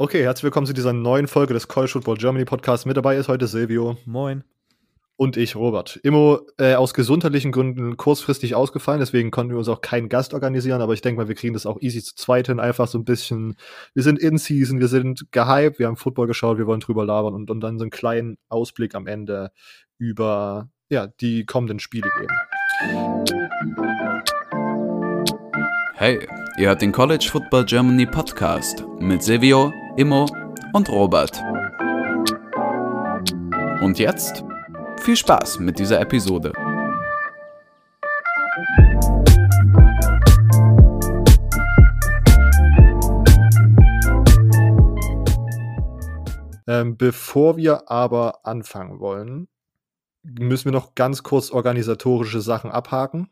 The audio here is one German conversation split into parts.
Okay, herzlich willkommen zu dieser neuen Folge des College Football Germany Podcasts. Mit dabei ist heute Silvio. Moin. Und ich, Robert. Immo äh, aus gesundheitlichen Gründen kurzfristig ausgefallen, deswegen konnten wir uns auch keinen Gast organisieren, aber ich denke mal, wir kriegen das auch easy zu zweit hin. Einfach so ein bisschen, wir sind in Season, wir sind gehypt, wir haben Football geschaut, wir wollen drüber labern und, und dann so einen kleinen Ausblick am Ende über ja, die kommenden Spiele geben. Hey, ihr hört den College Football Germany Podcast mit Silvio, Immo und Robert. Und jetzt viel Spaß mit dieser Episode. Ähm, bevor wir aber anfangen wollen, müssen wir noch ganz kurz organisatorische Sachen abhaken.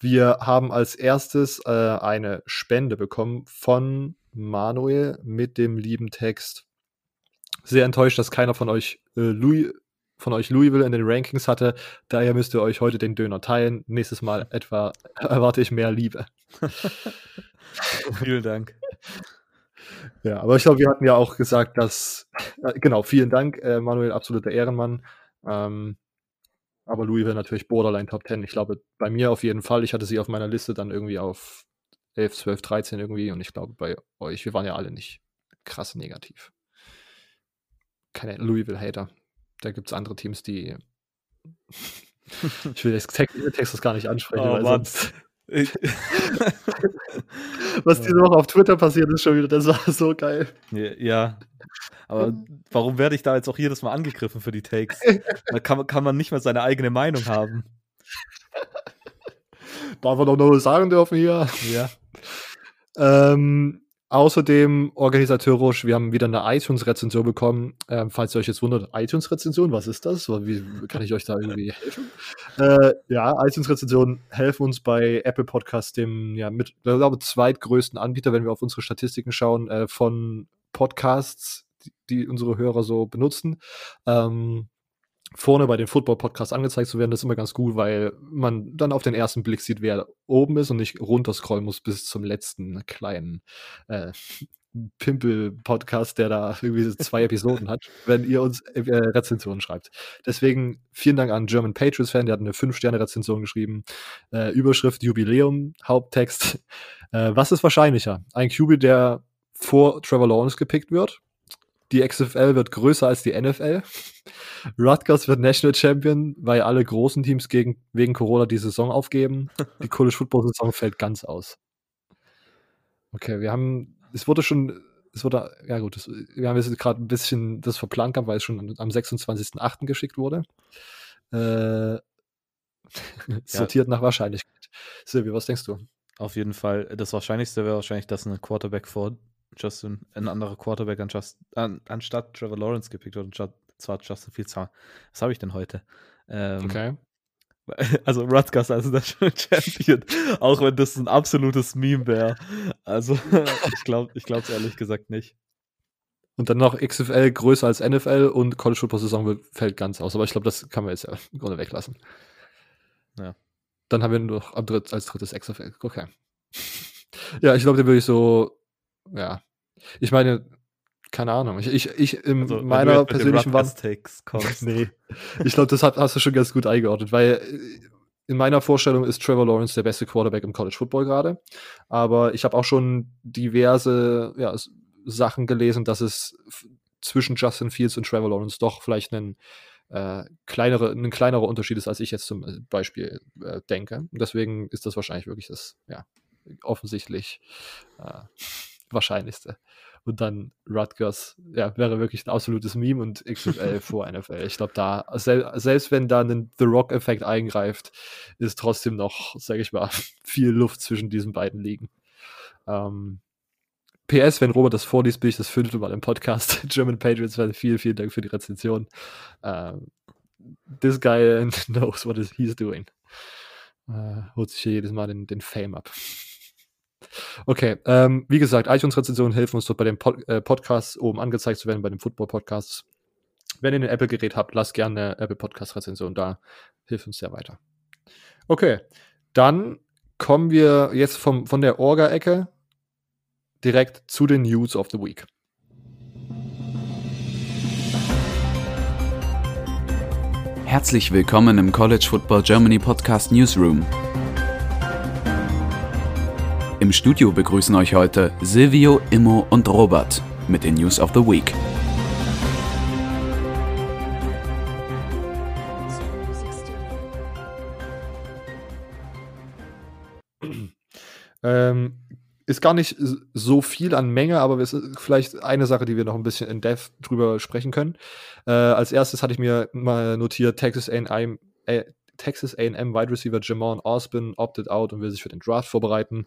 Wir haben als erstes äh, eine Spende bekommen von Manuel mit dem lieben Text. Sehr enttäuscht, dass keiner von euch äh, Louis von euch Louisville in den Rankings hatte. Daher müsst ihr euch heute den Döner teilen. Nächstes Mal etwa erwarte ich mehr Liebe. vielen Dank. Ja, aber ich glaube, wir hatten ja auch gesagt, dass, äh, genau, vielen Dank, äh, Manuel, absoluter Ehrenmann. Ähm, aber Louisville natürlich Borderline Top 10. Ich glaube, bei mir auf jeden Fall. Ich hatte sie auf meiner Liste dann irgendwie auf 11, 12, 13 irgendwie. Und ich glaube, bei euch, wir waren ja alle nicht krass negativ. Keine Louisville-Hater. Da gibt es andere Teams, die. ich will Text, Text gar nicht ansprechen, Oh, weil Mann. sonst. Was diese Woche auf Twitter passiert ist schon wieder, das war so geil. Ja. Aber warum werde ich da jetzt auch jedes Mal angegriffen für die Takes? Da kann, man- kann man nicht mal seine eigene Meinung haben. Darf man doch noch was sagen dürfen hier. Ja. Ähm, außerdem organisatorisch, wir haben wieder eine iTunes-Rezension bekommen. Ähm, falls ihr euch jetzt wundert, iTunes-Rezension, was ist das? Wie kann ich euch da irgendwie helfen? Äh, ja, iTunes-Rezensionen helfen uns bei Apple Podcasts, dem ja mit, ich glaube, zweitgrößten Anbieter, wenn wir auf unsere Statistiken schauen, äh, von Podcasts, die, die unsere Hörer so benutzen. Ähm, vorne bei den Football-Podcasts angezeigt zu werden, das ist immer ganz gut, weil man dann auf den ersten Blick sieht, wer oben ist und nicht runterscrollen muss bis zum letzten kleinen äh, Pimpel-Podcast, der da irgendwie zwei Episoden hat, wenn ihr uns äh, Rezensionen schreibt. Deswegen vielen Dank an German Patriots-Fan, der hat eine 5-Sterne-Rezension geschrieben. Äh, Überschrift Jubiläum, Haupttext. Äh, was ist wahrscheinlicher? Ein QB, der vor Trevor Lawrence gepickt wird? Die XFL wird größer als die NFL. Rutgers wird National Champion, weil alle großen Teams gegen, wegen Corona die Saison aufgeben. Die College Football Saison fällt ganz aus. Okay, wir haben, es wurde schon, es wurde, ja gut, es, wir haben jetzt gerade ein bisschen das verplant gehabt, weil es schon am 26.08. geschickt wurde. Äh, sortiert nach Wahrscheinlichkeit. Silvi, was denkst du? Auf jeden Fall. Das Wahrscheinlichste wäre wahrscheinlich, dass ein Quarterback vor Justin, ein anderer Quarterback an Just, an, anstatt Trevor Lawrence gepickt wird. Und zwar Justin Fields. Was habe ich denn heute? Ähm, Okay. Also Rutgers als National Champion, auch wenn das ein absolutes Meme wäre. Also ich glaube ich glaube es ehrlich gesagt nicht. Und dann noch XFL größer als NFL und College Football Saison fällt ganz aus. Aber ich glaube, das kann man jetzt ja im Grunde weglassen. Ja. Dann haben wir noch dritt, als drittes XFL. Okay. ja, ich glaube, den würde ich so, ja. Ich meine, keine Ahnung. Ich, ich, ich in Also, meiner persönlichen kommst. nee. Ich glaube, das hat, hast du schon ganz gut eingeordnet, weil äh, in meiner Vorstellung ist Trevor Lawrence der beste Quarterback im College Football gerade. Aber ich habe auch schon diverse ja, Sachen gelesen, dass es zwischen Justin Fields und Trevor Lawrence doch vielleicht ein, äh, kleinere, ein kleinerer Unterschied ist, als ich jetzt zum äh, Beispiel äh, denke. Und deswegen ist das wahrscheinlich wirklich das, ja, offensichtlich äh, wahrscheinlichste. Und dann Rutgers, ja, wäre wirklich ein absolutes Meme und XFL vor NFL. Ich glaube, da, sel selbst wenn da ein The Rock-Effekt eingreift, ist trotzdem noch, sage ich mal, viel Luft zwischen diesen beiden Ligen. Ähm, PS, wenn Robert das vorliest, bin ich das fünfte Mal im Podcast. German Patriots, vielen, vielen Dank für die Rezension. Ähm, this guy knows what he's doing. Äh, holt sich hier jedes Mal den, den Fame ab. Okay, ähm, wie gesagt, iTunes-Rezensionen helfen uns dort bei den Pod äh, Podcasts oben angezeigt zu werden, bei den Football-Podcasts. Wenn ihr ein Apple-Gerät habt, lasst gerne eine Apple Podcast-Rezension da. Hilft uns sehr weiter. Okay, dann kommen wir jetzt vom, von der Orga-Ecke direkt zu den News of the Week. Herzlich willkommen im College Football Germany Podcast Newsroom. Im Studio begrüßen euch heute Silvio, Immo und Robert mit den News of the Week. Ähm, ist gar nicht so viel an Menge, aber es ist vielleicht eine Sache, die wir noch ein bisschen in Depth drüber sprechen können. Äh, als erstes hatte ich mir mal notiert, Texas A&M, äh, Texas A&M Wide Receiver Jamon Osborne opted out und will sich für den Draft vorbereiten.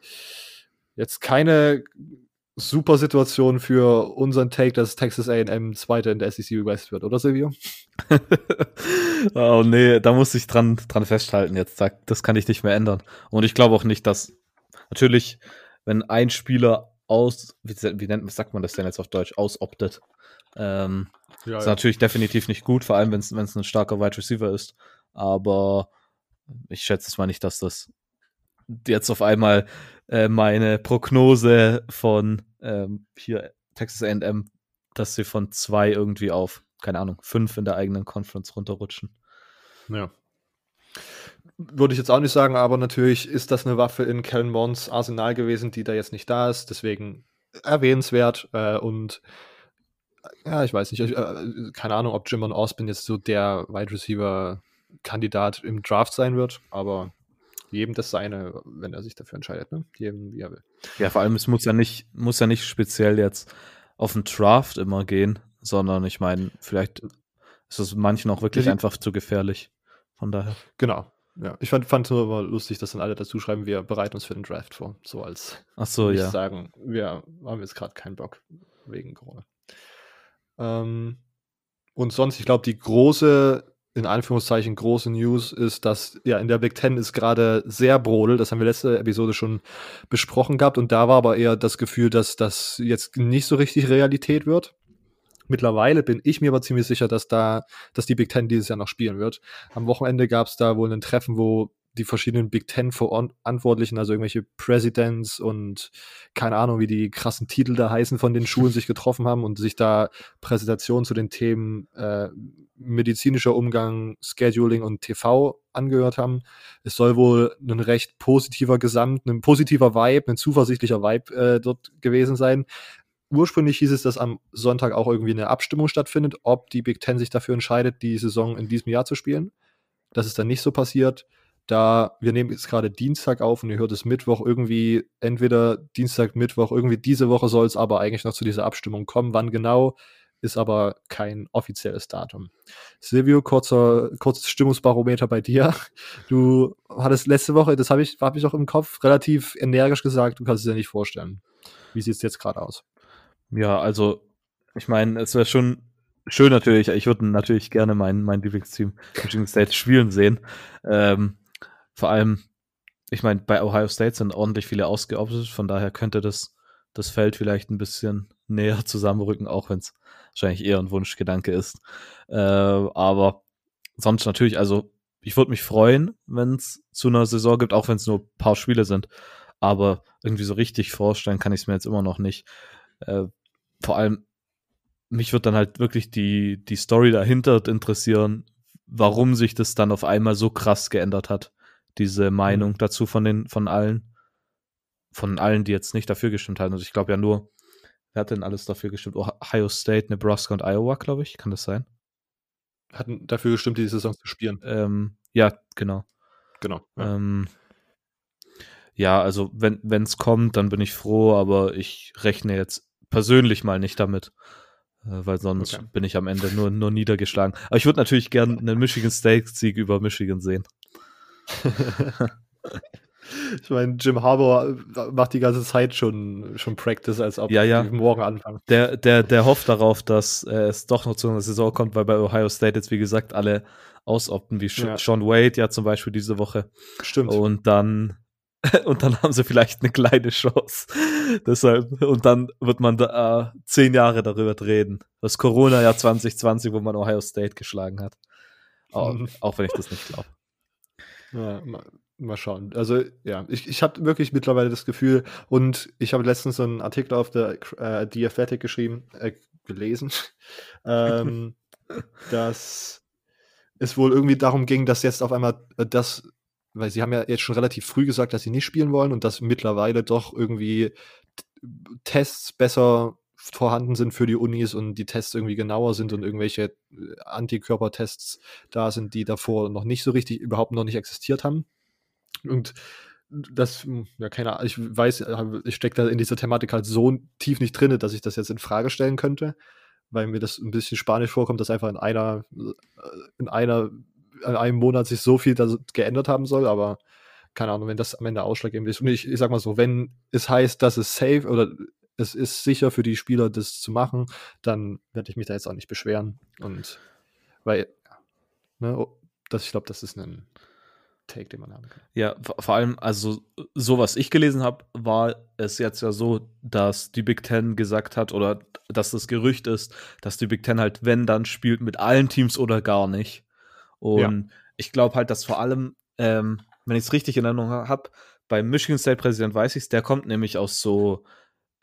Jetzt keine super Situation für unseren Take, dass Texas A&M Zweiter in der SEC West wird, oder Silvio? oh nee, da muss ich dran, dran festhalten jetzt. Das kann ich nicht mehr ändern. Und ich glaube auch nicht, dass natürlich wenn ein Spieler aus, wie, wie nennt, sagt man das denn jetzt auf Deutsch, ausoptet. Ähm, ja, ist ja. natürlich definitiv nicht gut, vor allem wenn es ein starker Wide Receiver ist. Aber ich schätze es mal nicht, dass das jetzt auf einmal äh, meine Prognose von ähm, hier Texas AM, dass sie von zwei irgendwie auf, keine Ahnung, fünf in der eigenen Conference runterrutschen. Ja würde ich jetzt auch nicht sagen, aber natürlich ist das eine Waffe in Kellen Bonds Arsenal gewesen, die da jetzt nicht da ist. Deswegen erwähnenswert. Äh, und ja, ich weiß nicht, äh, keine Ahnung, ob Jimon Osborne jetzt so der Wide Receiver-Kandidat im Draft sein wird, aber jedem das seine, wenn er sich dafür entscheidet, ne? Jedem, wie er will. Ja, vor allem, es muss ja nicht, muss ja nicht speziell jetzt auf den Draft immer gehen, sondern ich meine, vielleicht ist es manchen auch wirklich einfach zu gefährlich. Von daher. Genau. Ja, ich fand, fand nur immer lustig, dass dann alle dazu schreiben, wir bereiten uns für den Draft vor. So als Ach so, ja. sagen, wir haben jetzt gerade keinen Bock wegen Corona. Ähm, und sonst, ich glaube, die große, in Anführungszeichen große News ist, dass ja in der Big Ten ist gerade sehr brodel. Das haben wir letzte Episode schon besprochen gehabt und da war aber eher das Gefühl, dass das jetzt nicht so richtig Realität wird. Mittlerweile bin ich mir aber ziemlich sicher, dass da, dass die Big Ten dieses Jahr noch spielen wird. Am Wochenende gab es da wohl ein Treffen, wo die verschiedenen Big Ten Verantwortlichen, also irgendwelche Presidents und keine Ahnung, wie die krassen Titel da heißen von den Schulen sich getroffen haben und sich da Präsentationen zu den Themen äh, medizinischer Umgang, Scheduling und TV angehört haben. Es soll wohl ein recht positiver Gesamt, ein positiver Vibe, ein zuversichtlicher Vibe äh, dort gewesen sein ursprünglich hieß es, dass am Sonntag auch irgendwie eine Abstimmung stattfindet, ob die Big Ten sich dafür entscheidet, die Saison in diesem Jahr zu spielen. Das ist dann nicht so passiert. Da wir nehmen jetzt gerade Dienstag auf und ihr hört es Mittwoch irgendwie, entweder Dienstag, Mittwoch, irgendwie diese Woche soll es aber eigentlich noch zu dieser Abstimmung kommen. Wann genau, ist aber kein offizielles Datum. Silvio, kurzer, kurzes Stimmungsbarometer bei dir. Du hattest letzte Woche, das habe ich, hab ich auch im Kopf, relativ energisch gesagt, du kannst es dir nicht vorstellen. Wie sieht es jetzt gerade aus? Ja, also, ich meine, es wäre schon schön natürlich. Ich würde natürlich gerne mein, mein Lieblingsteam Michigan State spielen sehen. Ähm, vor allem, ich meine, bei Ohio State sind ordentlich viele ausgeoptet, von daher könnte das, das Feld vielleicht ein bisschen näher zusammenrücken, auch wenn es wahrscheinlich eher ein Wunschgedanke ist. Äh, aber sonst natürlich, also ich würde mich freuen, wenn es zu einer Saison gibt, auch wenn es nur ein paar Spiele sind. Aber irgendwie so richtig vorstellen kann ich es mir jetzt immer noch nicht. Äh, vor allem, mich wird dann halt wirklich die, die Story dahinter interessieren, warum sich das dann auf einmal so krass geändert hat. Diese Meinung mhm. dazu von den, von allen, von allen, die jetzt nicht dafür gestimmt haben. Also ich glaube ja nur, wer hat denn alles dafür gestimmt? Ohio State, Nebraska und Iowa, glaube ich. Kann das sein? Hatten dafür gestimmt, die Saison zu spielen. Ähm, ja, genau. Genau. Ja. Ähm, ja, also wenn es kommt, dann bin ich froh, aber ich rechne jetzt persönlich mal nicht damit. Äh, weil sonst okay. bin ich am Ende nur, nur niedergeschlagen. Aber ich würde natürlich gerne einen Michigan State-Sieg über Michigan sehen. ich meine, Jim Harbour macht die ganze Zeit schon, schon Practice, als ob ja, ja. morgen anfangen. Der, der, der hofft darauf, dass äh, es doch noch zu einer Saison kommt, weil bei Ohio State jetzt, wie gesagt, alle ausopten, wie ja. Sean Wade ja zum Beispiel diese Woche. Stimmt. Und dann und dann haben sie vielleicht eine kleine Chance. Deshalb, und dann wird man da äh, zehn Jahre darüber reden. Das Corona-Jahr 2020, wo man Ohio State geschlagen hat. Auch, auch wenn ich das nicht glaube. Ja, mal, schauen. Also, ja, ich, ich habe wirklich mittlerweile das Gefühl, und ich habe letztens so einen Artikel auf der äh, The Athletic geschrieben, äh, gelesen, ähm, dass es wohl irgendwie darum ging, dass jetzt auf einmal äh, das, weil sie haben ja jetzt schon relativ früh gesagt, dass sie nicht spielen wollen und dass mittlerweile doch irgendwie Tests besser vorhanden sind für die Unis und die Tests irgendwie genauer sind und irgendwelche äh, Antikörpertests da sind, die davor noch nicht so richtig, überhaupt noch nicht existiert haben. Und das, ja, keine Ahnung, ich weiß, ich stecke da in dieser Thematik halt so tief nicht drin, dass ich das jetzt in Frage stellen könnte, weil mir das ein bisschen spanisch vorkommt, dass einfach in einer, äh, in einer, in einem Monat sich so viel geändert haben soll, aber keine Ahnung, wenn das am Ende ausschlaggebend ist. Und ich, ich sag mal so, wenn es heißt, dass es safe oder es ist sicher für die Spieler, das zu machen, dann werde ich mich da jetzt auch nicht beschweren. Und weil, ne, das, ich glaube, das ist ein Take, den man haben kann. Ja, vor allem, also so was ich gelesen habe, war es jetzt ja so, dass die Big Ten gesagt hat oder dass das Gerücht ist, dass die Big Ten halt, wenn dann spielt, mit allen Teams oder gar nicht. Und ja. ich glaube halt, dass vor allem, ähm, wenn ich es richtig in Erinnerung habe, beim Michigan State Präsident weiß ich es, der kommt nämlich aus so,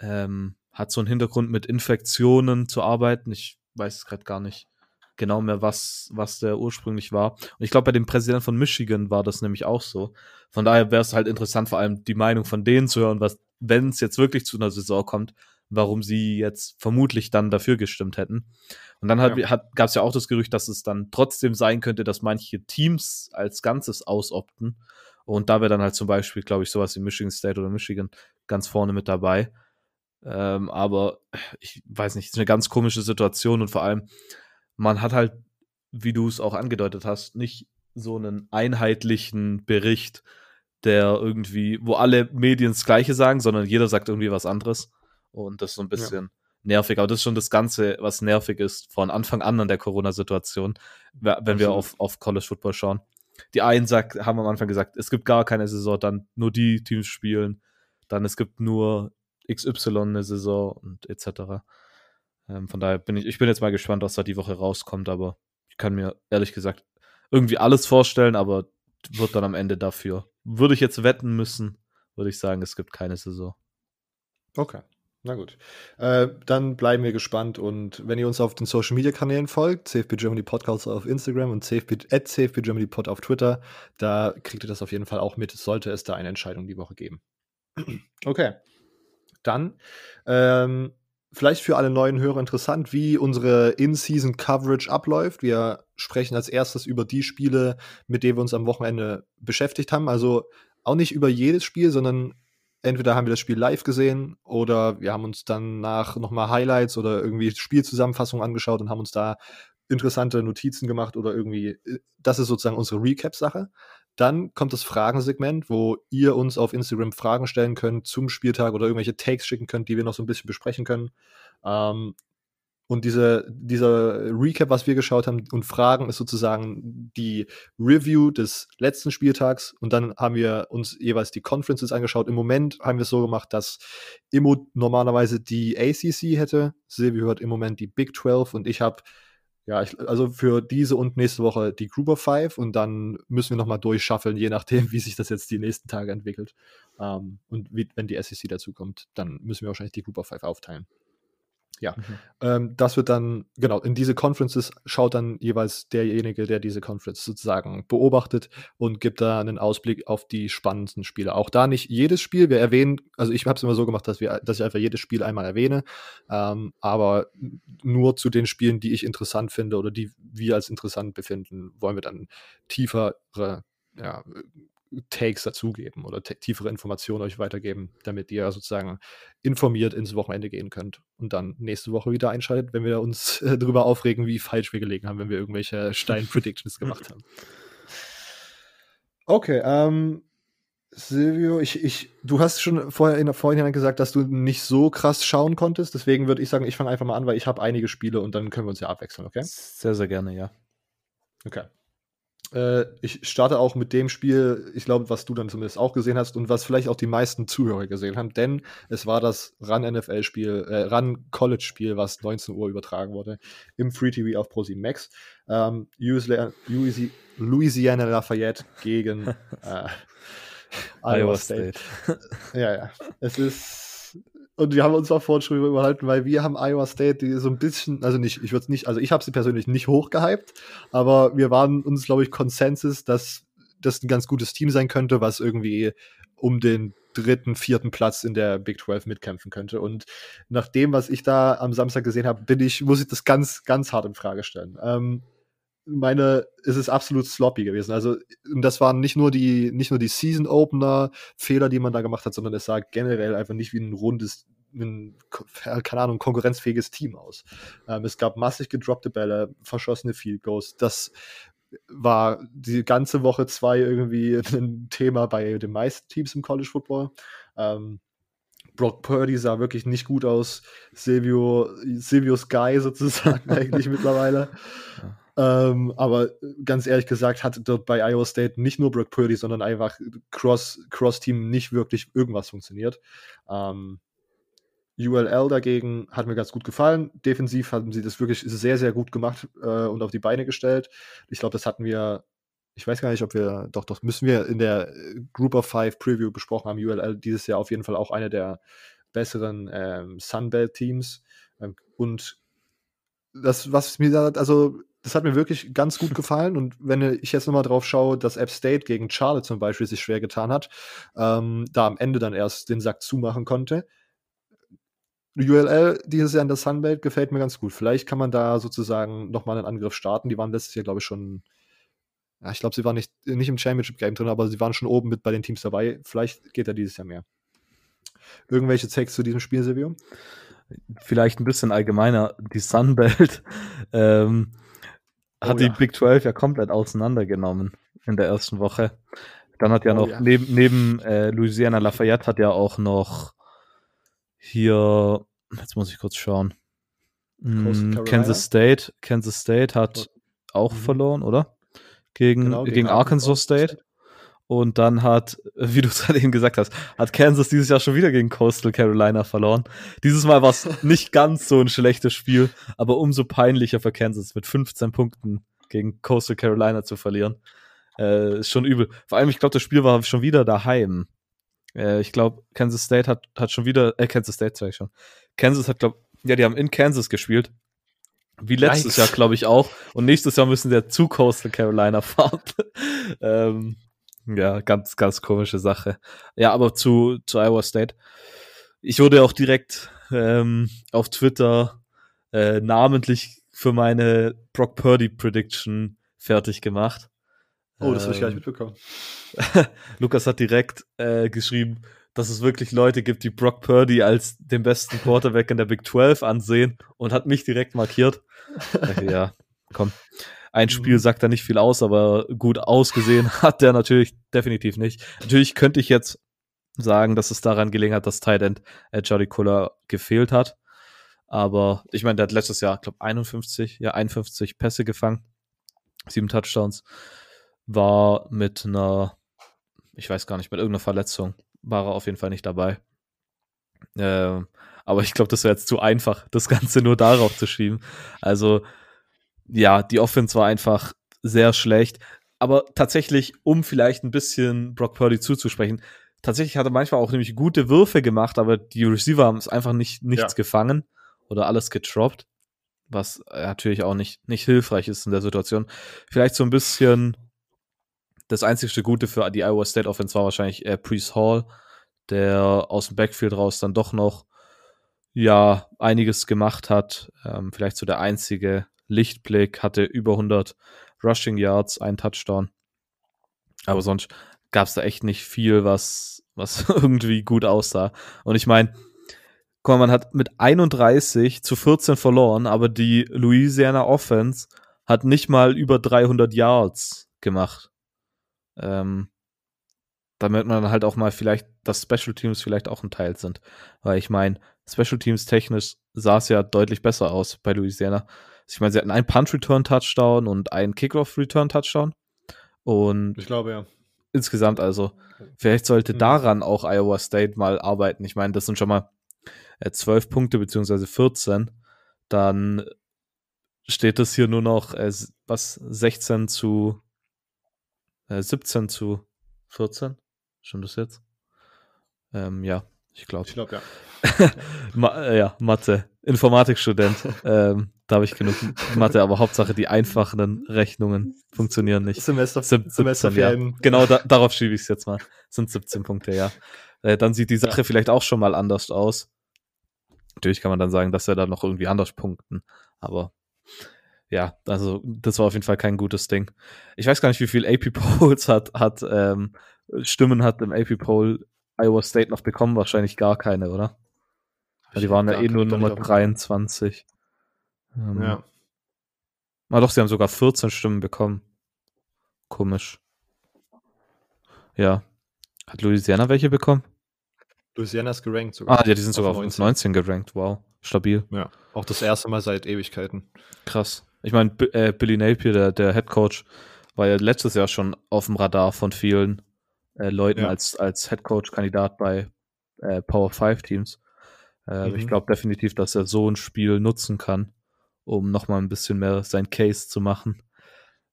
ähm, hat so einen Hintergrund mit Infektionen zu arbeiten. Ich weiß es gerade gar nicht genau mehr, was, was der ursprünglich war. Und ich glaube, bei dem Präsidenten von Michigan war das nämlich auch so. Von daher wäre es halt interessant, vor allem die Meinung von denen zu hören, was, wenn es jetzt wirklich zu einer Saison kommt, warum sie jetzt vermutlich dann dafür gestimmt hätten. Und dann ja. hat, gab es ja auch das Gerücht, dass es dann trotzdem sein könnte, dass manche Teams als Ganzes ausopten. Und da wäre dann halt zum Beispiel, glaube ich, sowas wie Michigan State oder Michigan ganz vorne mit dabei. Ähm, aber ich weiß nicht, es ist eine ganz komische Situation und vor allem, man hat halt, wie du es auch angedeutet hast, nicht so einen einheitlichen Bericht, der irgendwie, wo alle Medien das Gleiche sagen, sondern jeder sagt irgendwie was anderes. Und das ist so ein bisschen ja. nervig. Aber das ist schon das Ganze, was nervig ist von Anfang an an der Corona-Situation, wenn wir auf, auf College Football schauen. Die einen sagt, haben am Anfang gesagt, es gibt gar keine Saison, dann nur die Teams spielen, dann es gibt nur XY eine Saison und etc. Ähm, von daher bin ich, ich bin jetzt mal gespannt, was da die Woche rauskommt, aber ich kann mir ehrlich gesagt irgendwie alles vorstellen, aber wird dann am Ende dafür. Würde ich jetzt wetten müssen, würde ich sagen, es gibt keine Saison. Okay. Na gut. Äh, dann bleiben wir gespannt und wenn ihr uns auf den Social Media Kanälen folgt, CFB Germany Podcast auf Instagram und CFB, at CFB Germany Pod auf Twitter, da kriegt ihr das auf jeden Fall auch mit, sollte es da eine Entscheidung die Woche geben. okay. Dann ähm, vielleicht für alle neuen Hörer interessant, wie unsere In-Season-Coverage abläuft. Wir sprechen als erstes über die Spiele, mit denen wir uns am Wochenende beschäftigt haben. Also auch nicht über jedes Spiel, sondern entweder haben wir das Spiel live gesehen oder wir haben uns dann nach nochmal Highlights oder irgendwie Spielzusammenfassungen angeschaut und haben uns da interessante Notizen gemacht oder irgendwie, äh, das ist sozusagen unsere Recap-Sache. Dann kommt das Fragensegment, wo ihr uns auf Instagram Fragen stellen könnt zum Spieltag oder irgendwelche Takes schicken könnt, die wir noch so ein bisschen besprechen können. Ähm, und diese, dieser Recap, was wir geschaut haben und Fragen, ist sozusagen die Review des letzten Spieltags. Und dann haben wir uns jeweils die Conferences angeschaut. Im Moment haben wir es so gemacht, dass Immo normalerweise die ACC hätte. Silvio hört im Moment die Big 12 und ich habe ja, ich, also für diese und nächste Woche die of Five und dann müssen wir nochmal durchschaffeln, je nachdem, wie sich das jetzt die nächsten Tage entwickelt. Ähm, und wie, wenn die SEC dazu kommt, dann müssen wir wahrscheinlich die of Five aufteilen. Ja, mhm. ähm, das wird dann, genau, in diese Conferences schaut dann jeweils derjenige, der diese Conference sozusagen beobachtet und gibt da einen Ausblick auf die spannendsten Spiele. Auch da nicht jedes Spiel, wir erwähnen, also ich habe es immer so gemacht, dass, wir, dass ich einfach jedes Spiel einmal erwähne, ähm, aber nur zu den Spielen, die ich interessant finde oder die wir als interessant befinden, wollen wir dann tiefere ja, Takes dazugeben oder tiefere Informationen euch weitergeben, damit ihr sozusagen informiert ins Wochenende gehen könnt und dann nächste Woche wieder einschaltet, wenn wir uns äh, darüber aufregen, wie falsch wir gelegen haben, wenn wir irgendwelche Stein-Predictions gemacht haben. Okay, ähm, Silvio, ich, ich, du hast schon vorher in der Vorhinein gesagt, dass du nicht so krass schauen konntest. Deswegen würde ich sagen, ich fange einfach mal an, weil ich habe einige Spiele und dann können wir uns ja abwechseln, okay? Sehr, sehr gerne, ja. Okay. Äh, ich starte auch mit dem Spiel, ich glaube, was du dann zumindest auch gesehen hast und was vielleicht auch die meisten Zuhörer gesehen haben, denn es war das Run NFL Spiel, äh, Run College Spiel, was 19 Uhr übertragen wurde im Free TV auf ProSieben Max. Ähm, Louisiana Lafayette gegen äh, Iowa State. ja, ja. Es ist Und wir haben uns auch vorhin schon überhalten, weil wir haben Iowa State, die so ein bisschen, also nicht, ich würde es nicht, also ich habe sie persönlich nicht hochgehypt, aber wir waren uns, glaube ich, Konsensus, dass das ein ganz gutes Team sein könnte, was irgendwie um den dritten, vierten Platz in der Big 12 mitkämpfen könnte. Und nach dem, was ich da am Samstag gesehen habe, bin ich, muss ich das ganz, ganz hart in Frage stellen. Ähm, meine, es ist absolut sloppy gewesen. Also, das waren nicht nur die, nicht nur die Season Opener Fehler, die man da gemacht hat, sondern es sah generell einfach nicht wie ein rundes, ein, keine Ahnung, konkurrenzfähiges Team aus. Ähm, es gab massig gedroppte Bälle, verschossene Field Goals. Das war die ganze Woche zwei irgendwie ein Thema bei den meisten Teams im College Football. Ähm, Brock Purdy sah wirklich nicht gut aus. Silvio, Silvio Sky sozusagen eigentlich mittlerweile. Ähm, aber ganz ehrlich gesagt hat dort bei Iowa State nicht nur Brock Purdy, sondern einfach Cross-Team Cross nicht wirklich irgendwas funktioniert. Ähm, ULL dagegen hat mir ganz gut gefallen. Defensiv haben sie das wirklich sehr, sehr gut gemacht äh, und auf die Beine gestellt. Ich glaube, das hatten wir, ich weiß gar nicht, ob wir, doch, doch, müssen wir in der äh, Group of Five Preview besprochen haben. ULL dieses Jahr auf jeden Fall auch eine der besseren ähm, Sunbelt-Teams. Ähm, und das, was mir da, also das hat mir wirklich ganz gut gefallen. Und wenn ich jetzt nochmal drauf schaue, dass App State gegen Charlotte zum Beispiel sich schwer getan hat, ähm, da am Ende dann erst den Sack zumachen konnte, ULL dieses Jahr in der Sunbelt gefällt mir ganz gut. Vielleicht kann man da sozusagen nochmal einen Angriff starten. Die waren letztes Jahr, glaube ich, schon. Ja, ich glaube, sie waren nicht, nicht im Championship-Game drin, aber sie waren schon oben mit bei den Teams dabei. Vielleicht geht er dieses Jahr mehr. Irgendwelche Takes zu diesem Spiel, Silvio? Vielleicht ein bisschen allgemeiner. Die Sunbelt ähm, oh, hat ja. die Big 12 ja komplett auseinandergenommen in der ersten Woche. Dann hat ja oh, noch ja. neben, neben äh, Louisiana Lafayette hat ja auch noch hier, jetzt muss ich kurz schauen. Hm, Kansas State, Kansas State hat auch mhm. verloren, oder? Gegen, genau, gegen, gegen Arkansas State. State. Und dann hat, wie du es gerade eben gesagt hast, hat Kansas dieses Jahr schon wieder gegen Coastal Carolina verloren. Dieses Mal war es nicht ganz so ein schlechtes Spiel, aber umso peinlicher für Kansas mit 15 Punkten gegen Coastal Carolina zu verlieren. Äh, ist schon übel. Vor allem, ich glaube, das Spiel war schon wieder daheim. Äh, ich glaube, Kansas State hat, hat schon wieder, äh, Kansas State sag ich schon. Kansas hat, glaube ja, die haben in Kansas gespielt. Wie letztes Yikes. Jahr, glaube ich, auch. Und nächstes Jahr müssen sie zu Coastal Carolina fahren. ähm, ja, ganz, ganz komische Sache. Ja, aber zu, zu Iowa State. Ich wurde auch direkt ähm, auf Twitter äh, namentlich für meine Brock Purdy Prediction fertig gemacht. Oh, das habe ich gar nicht ähm, mitbekommen. Lukas hat direkt äh, geschrieben, dass es wirklich Leute gibt, die Brock Purdy als den besten Quarterback in der Big 12 ansehen und hat mich direkt markiert. ja, komm. Ein Spiel mhm. sagt da nicht viel aus, aber gut ausgesehen hat der natürlich definitiv nicht. Natürlich könnte ich jetzt sagen, dass es daran gelegen hat, dass Tight End äh, Jolly Cooler gefehlt hat. Aber ich meine, der hat letztes Jahr, glaube 51, ja 51 Pässe gefangen, sieben Touchdowns war mit einer, ich weiß gar nicht, mit irgendeiner Verletzung, war er auf jeden Fall nicht dabei. Äh, aber ich glaube, das wäre jetzt zu einfach, das Ganze nur darauf zu schieben. Also, ja, die Offense war einfach sehr schlecht. Aber tatsächlich, um vielleicht ein bisschen Brock Purdy zuzusprechen, tatsächlich hat er manchmal auch nämlich gute Würfe gemacht, aber die Receiver haben es einfach nicht, nichts ja. gefangen oder alles getroppt, was natürlich auch nicht, nicht hilfreich ist in der Situation. Vielleicht so ein bisschen das einzigste Gute für die Iowa State Offense war wahrscheinlich äh, Priest Hall, der aus dem Backfield raus dann doch noch ja einiges gemacht hat. Ähm, vielleicht so der einzige Lichtblick, hatte über 100 Rushing Yards, ein Touchdown. Aber sonst gab es da echt nicht viel, was, was irgendwie gut aussah. Und ich meine, guck mal, man hat mit 31 zu 14 verloren, aber die Louisiana Offense hat nicht mal über 300 Yards gemacht. Ähm, damit man halt auch mal vielleicht, dass Special Teams vielleicht auch ein Teil sind. Weil ich meine, Special Teams technisch sah es ja deutlich besser aus bei Louisiana. Ich meine, sie hatten einen Punt-Return-Touchdown und einen Kickoff-Return-Touchdown. Und ich glaube, ja. Insgesamt also. Vielleicht sollte mhm. daran auch Iowa State mal arbeiten. Ich meine, das sind schon mal äh, 12 Punkte beziehungsweise 14. Dann steht es hier nur noch äh, was 16 zu 17 äh, zu 14. Schon das jetzt? Ähm, ja, Ich glaube. Ich glaube, ja. Ma äh, ja, Mathe. Informatikstudent. ähm, da habe ich genug Mathe, aber Hauptsache die einfachen Rechnungen funktionieren nicht. Semester, Sieb- 17, ja. Semesterferien. Genau, da, darauf schiebe ich es jetzt mal. Sind 17 Punkte, ja. Äh, dann sieht die Sache vielleicht auch schon mal anders aus. Natürlich kann man dann sagen, dass wir da noch irgendwie anders punkten. Aber ja, also das war auf jeden Fall kein gutes Ding. Ich weiß gar nicht, wie viel AP Polls hat, hat ähm, Stimmen hat im AP Poll Iowa State noch bekommen. Wahrscheinlich gar keine, oder? Die waren ja eh nur Nummer doch nicht. 23. Ähm, Ja. Ah, doch, sie haben sogar 14 Stimmen bekommen. Komisch. Ja. Hat Louisiana welche bekommen? Louisiana ist gerankt sogar. Ah, ja, die sind sogar auf 19. 19 gerankt. Wow. Stabil. Ja. Auch das erste Mal seit Ewigkeiten. Krass. Ich meine, B äh, Billy Napier, der, der Head Coach, war ja letztes Jahr schon auf dem Radar von vielen äh, Leuten Ja. als, als Head Coach-Kandidat bei äh, Power 5 Teams. Äh, Mhm. Ich glaube definitiv, dass er so ein Spiel nutzen kann, um nochmal ein bisschen mehr sein Case zu machen.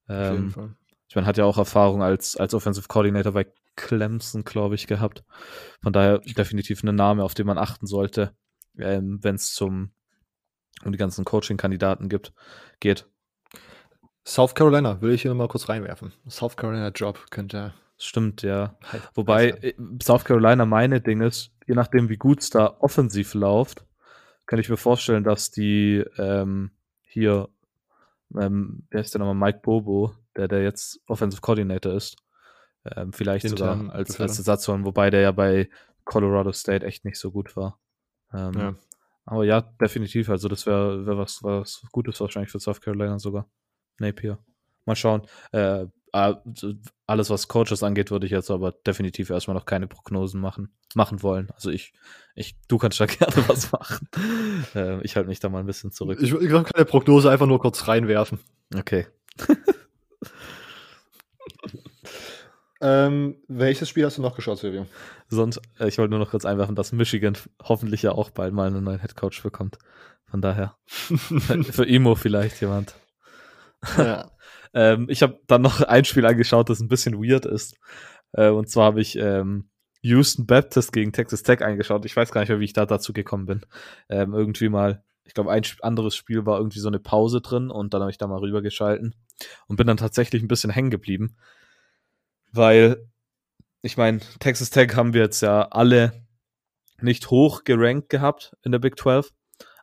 Auf jeden Ähm, Fall. ich meine, hat ja auch Erfahrung als, als Offensive Coordinator bei Clemson, glaube ich, gehabt. Von daher definitiv ein Name, auf den man achten sollte, ähm, wenn es zum um die ganzen Coaching-Kandidaten gibt, geht. South Carolina will ich hier nochmal kurz reinwerfen. South Carolina Job könnte. Stimmt, ja. halt Wobei äh, South Carolina meine Ding ist, je nachdem, wie gut es da offensiv läuft, kann ich mir vorstellen, dass die ähm, hier, ähm, wer ist der nochmal, Mike Bobo, der der jetzt Offensive Coordinator ist, ähm, vielleicht Intern sogar als, als Ersatz holen, wobei der ja bei Colorado State echt nicht so gut war. Ähm, Ja. Aber ja, definitiv. Also das wäre wär was, was Gutes wahrscheinlich für South Carolina sogar. Napier. Mal schauen. Äh, alles, was Coaches angeht, würde ich jetzt aber definitiv erstmal noch keine Prognosen machen, machen wollen. Also ich, ich, du kannst da gerne was machen. äh, ich halte mich da mal ein bisschen zurück. Ich, kann keine Prognose einfach nur kurz reinwerfen. Okay. Ähm, welches Spiel hast du noch geschaut, Silvio? Sonst, äh, ich wollte nur noch kurz einwerfen, dass Michigan hoffentlich ja auch bald mal einen neuen Headcoach bekommt. Von daher. für, für Imo vielleicht jemand. ja. Ähm, ich habe dann noch ein Spiel angeschaut, das ein bisschen weird ist. Äh, und zwar habe ich ähm, Houston Baptist gegen Texas Tech angeschaut. Ich weiß gar nicht mehr, wie ich da dazu gekommen bin. Ähm, irgendwie mal, ich glaube, ein anderes Spiel war irgendwie so eine Pause drin und dann habe ich da mal rübergeschalten und bin dann tatsächlich ein bisschen hängen geblieben. Weil, ich meine, Texas Tech haben wir jetzt ja alle nicht hoch gerankt gehabt in der Big 12,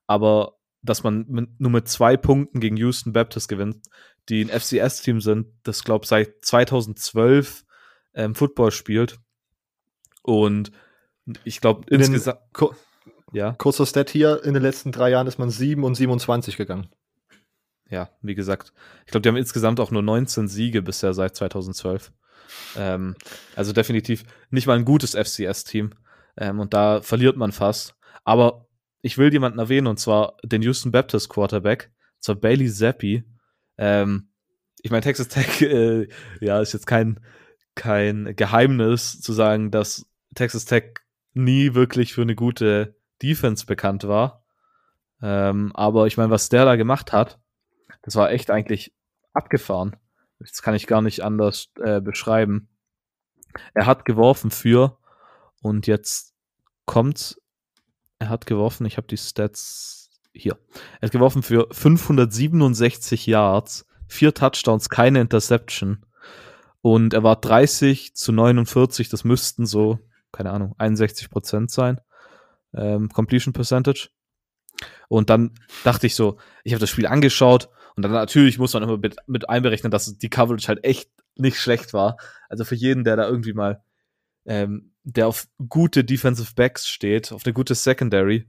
aber dass man mit, nur mit zwei Punkten gegen Houston Baptist gewinnt, die ein FCS-Team sind, das glaube seit 2012 ähm, Football spielt. Und ich glaube In den- insgesamt, Ku- ja, Kurzer Stat hier, in den letzten drei Jahren ist man 7 und 27 gegangen. ja, wie gesagt, ich glaube, die haben insgesamt auch nur 19 Siege bisher seit 2012. Ähm, also definitiv nicht mal ein gutes FCS-Team. Ähm, und da verliert man fast. Aber ich will jemanden erwähnen, und zwar den Houston Baptist Quarterback, zwar Bailey Zappi. Ähm, ich meine, Texas Tech, äh, ja, ist jetzt kein, kein Geheimnis zu sagen, dass Texas Tech nie wirklich für eine gute Defense bekannt war. Ähm, aber ich meine, was der da gemacht hat, das war echt eigentlich abgefahren. Das kann ich gar nicht anders äh, beschreiben. Er hat geworfen für und jetzt kommt's. Er hat geworfen, ich habe die Stats hier. Er hat geworfen für 567 Yards, vier Touchdowns, keine Interception. Und er war 30 zu 49, das müssten so, keine Ahnung, 61 Prozent sein. Ähm, Completion Percentage. Und dann dachte ich so, ich habe das Spiel angeschaut und dann natürlich muss man immer mit, mit einberechnen, dass die Coverage halt echt nicht schlecht war. Also für jeden, der da irgendwie mal, ähm, der auf gute Defensive Backs steht, auf eine gute Secondary.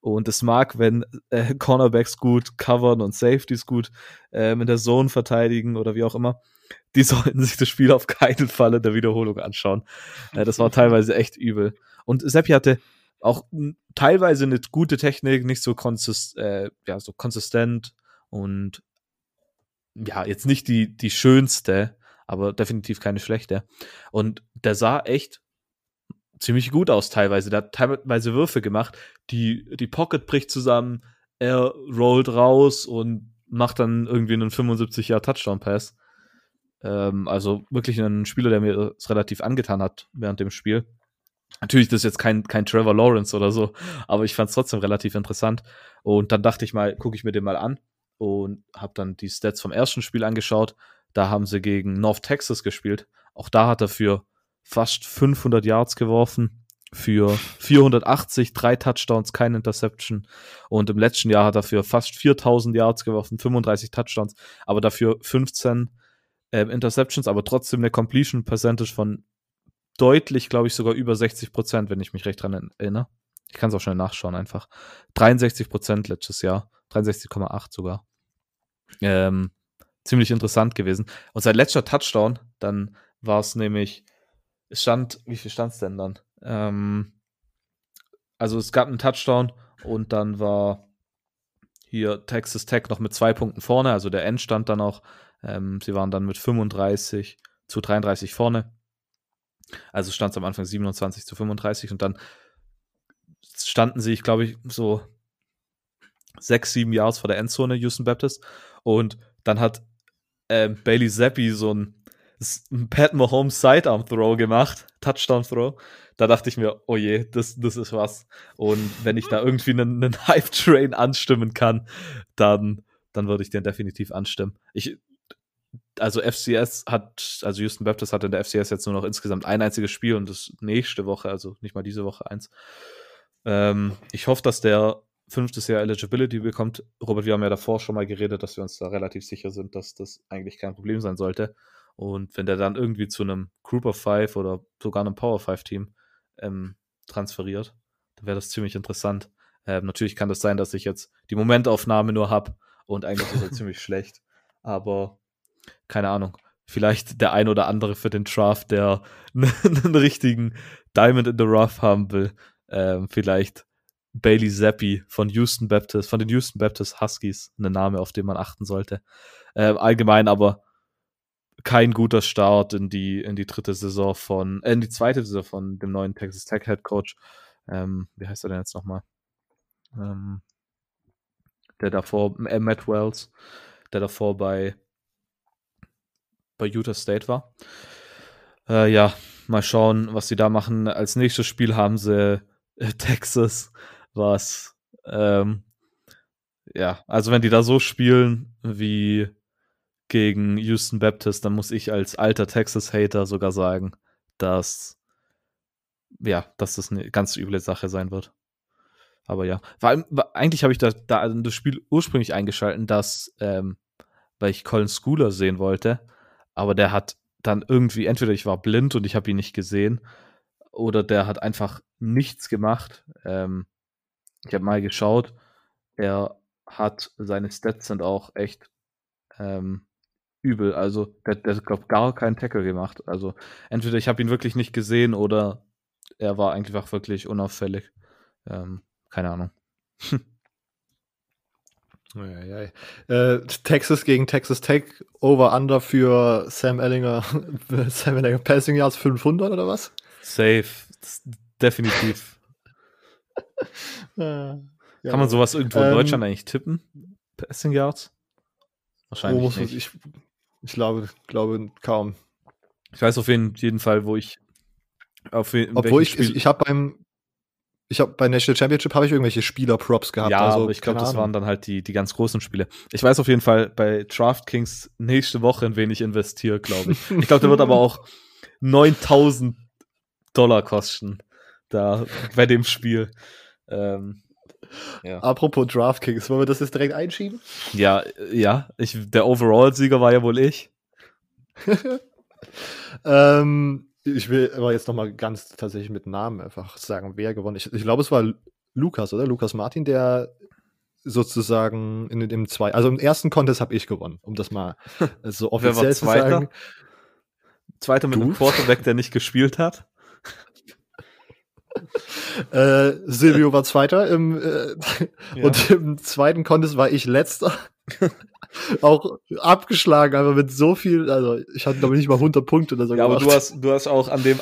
Und es mag, wenn äh, Cornerbacks gut covern und Safeties gut ähm, in der Zone verteidigen oder wie auch immer. Die sollten sich das Spiel auf keinen Fall in der Wiederholung anschauen. Äh, das war teilweise echt übel. Und Seppi hatte auch teilweise eine gute Technik, nicht so, konsist äh, ja, so konsistent und ja, jetzt nicht die, die schönste, aber definitiv keine schlechte. Und der sah echt ziemlich gut aus teilweise. Der hat teilweise Würfe gemacht. Die, die Pocket bricht zusammen, er rollt raus und macht dann irgendwie einen 75 Jahr Touchdown Pass. Ähm, also wirklich ein Spieler, der mir es relativ angetan hat während dem Spiel. Natürlich, das ist jetzt kein, kein Trevor Lawrence oder so, aber ich fand es trotzdem relativ interessant. Und dann dachte ich mal, gucke ich mir den mal an und habe dann die Stats vom ersten Spiel angeschaut. Da haben sie gegen North Texas gespielt. Auch da hat er für fast 500 Yards geworfen, für 480, drei Touchdowns, keine Interception. Und im letzten Jahr hat er für fast 4000 Yards geworfen, 35 Touchdowns, aber dafür 15 äh, Interceptions, aber trotzdem eine Completion Percentage von deutlich, glaube ich, sogar über 60 Prozent, wenn ich mich recht dran erinnere. Ich kann es auch schnell nachschauen einfach. 63 Prozent letztes Jahr, 63,8 sogar. Ähm, ziemlich interessant gewesen. Und sein letzter Touchdown, dann war es nämlich, es stand, wie viel stand es denn dann? Ähm, also es gab einen Touchdown und dann war hier Texas Tech noch mit zwei Punkten vorne, also der Endstand dann auch. Ähm, sie waren dann mit 35 zu 33 vorne. Also stand es am Anfang 27 zu 35 und dann standen sie, ich glaube ich, so sechs, sieben Yards vor der Endzone, Houston Baptist. Und dann hat ähm, Bailey Zappi so ein, ein Pat Mahomes Sidearm Throw gemacht, Touchdown Throw. Da dachte ich mir, oh je, das, das ist was. Und wenn ich da irgendwie einen, einen Hype Train anstimmen kann, dann, dann würde ich den definitiv anstimmen. Ich, also FCS hat, also Houston Baptist hat in der FCS jetzt nur noch insgesamt ein einziges Spiel und das nächste Woche, also nicht mal diese Woche eins. Ähm, ich hoffe, dass der fünftes Jahr Eligibility bekommt. Robert, wir haben ja davor schon mal geredet, dass wir uns da relativ sicher sind, dass das eigentlich kein Problem sein sollte. Und wenn der dann irgendwie zu einem Group of Five oder sogar einem Power Five Team ähm, transferiert, dann wäre das ziemlich interessant. Ähm, natürlich kann das sein, dass ich jetzt die Momentaufnahme nur habe und eigentlich ist er ziemlich schlecht. Aber keine Ahnung. Vielleicht der ein oder andere für den Draft, der einen richtigen Diamond in the Rough haben will. Ähm, vielleicht Bailey Zappi von Houston Baptist, von den Houston Baptist Huskies, ein Name, auf den man achten sollte. Ähm, allgemein aber kein guter Start in die, in die dritte Saison von, äh, in die zweite Saison von dem neuen Texas Tech Head Coach. Ähm, wie heißt er denn jetzt nochmal? Ähm, der davor, äh, Matt Wells, der davor bei, bei Utah State war. Äh, ja, mal schauen, was sie da machen. Als nächstes Spiel haben sie äh, Texas was, ähm, ja, also wenn die da so spielen wie gegen Houston Baptist, dann muss ich als alter Texas-Hater sogar sagen, dass, ja, dass das eine ganz üble Sache sein wird. Aber ja, war, war, eigentlich habe ich da, da das Spiel ursprünglich eingeschalten, dass, ähm, weil ich Colin Schooler sehen wollte, aber der hat dann irgendwie, entweder ich war blind und ich habe ihn nicht gesehen, oder der hat einfach nichts gemacht. Ähm, ich habe mal geschaut, er hat, seine Stats sind auch echt ähm, übel. Also der, der hat, glaube gar keinen Tackle gemacht. Also entweder ich habe ihn wirklich nicht gesehen oder er war einfach wirklich unauffällig. Ähm, keine Ahnung. Äh, Texas gegen Texas Tech, Over-Under für Sam Ellinger, Sam Ellinger Passing Yards 500 oder was? Safe, definitiv. Äh, ja. Kann man sowas irgendwo in ähm, Deutschland eigentlich tippen? Passing Yards? Wahrscheinlich nicht. Ich, ich glaube, glaube kaum. Ich weiß auf jeden Fall, wo ich auf Obwohl ich, Spiel ich, ich habe beim ich habe bei National Championship habe ich irgendwelche Spieler-Props gehabt. Ja, also, aber ich glaube, das waren dann halt die, die ganz großen Spiele. Ich weiß auf jeden Fall bei DraftKings nächste Woche, in wen ich investiere, glaube ich. Ich glaube, der wird aber auch 9000 Dollar kosten. Da bei dem Spiel. Ähm, ja. Apropos DraftKings, wollen wir das jetzt direkt einschieben? Ja, ja. Ich, der Overall-Sieger war ja wohl ich. ähm, ich will aber jetzt noch mal ganz tatsächlich mit Namen einfach sagen, wer gewonnen. Ich, ich glaube, es war Lukas, oder? Lukas Martin, der sozusagen in dem zwei, also im ersten Contest habe ich gewonnen, um das mal so offiziell zu sagen. Zweiter mit du? einem Quarterback, der nicht gespielt hat äh, Silvio war Zweiter im, äh, ja. und im zweiten Contest war ich Letzter. auch abgeschlagen, aber mit so viel, also ich hatte glaube ich nicht mal 100 Punkte oder so. Ja, gemacht. aber du hast, du hast auch an dem,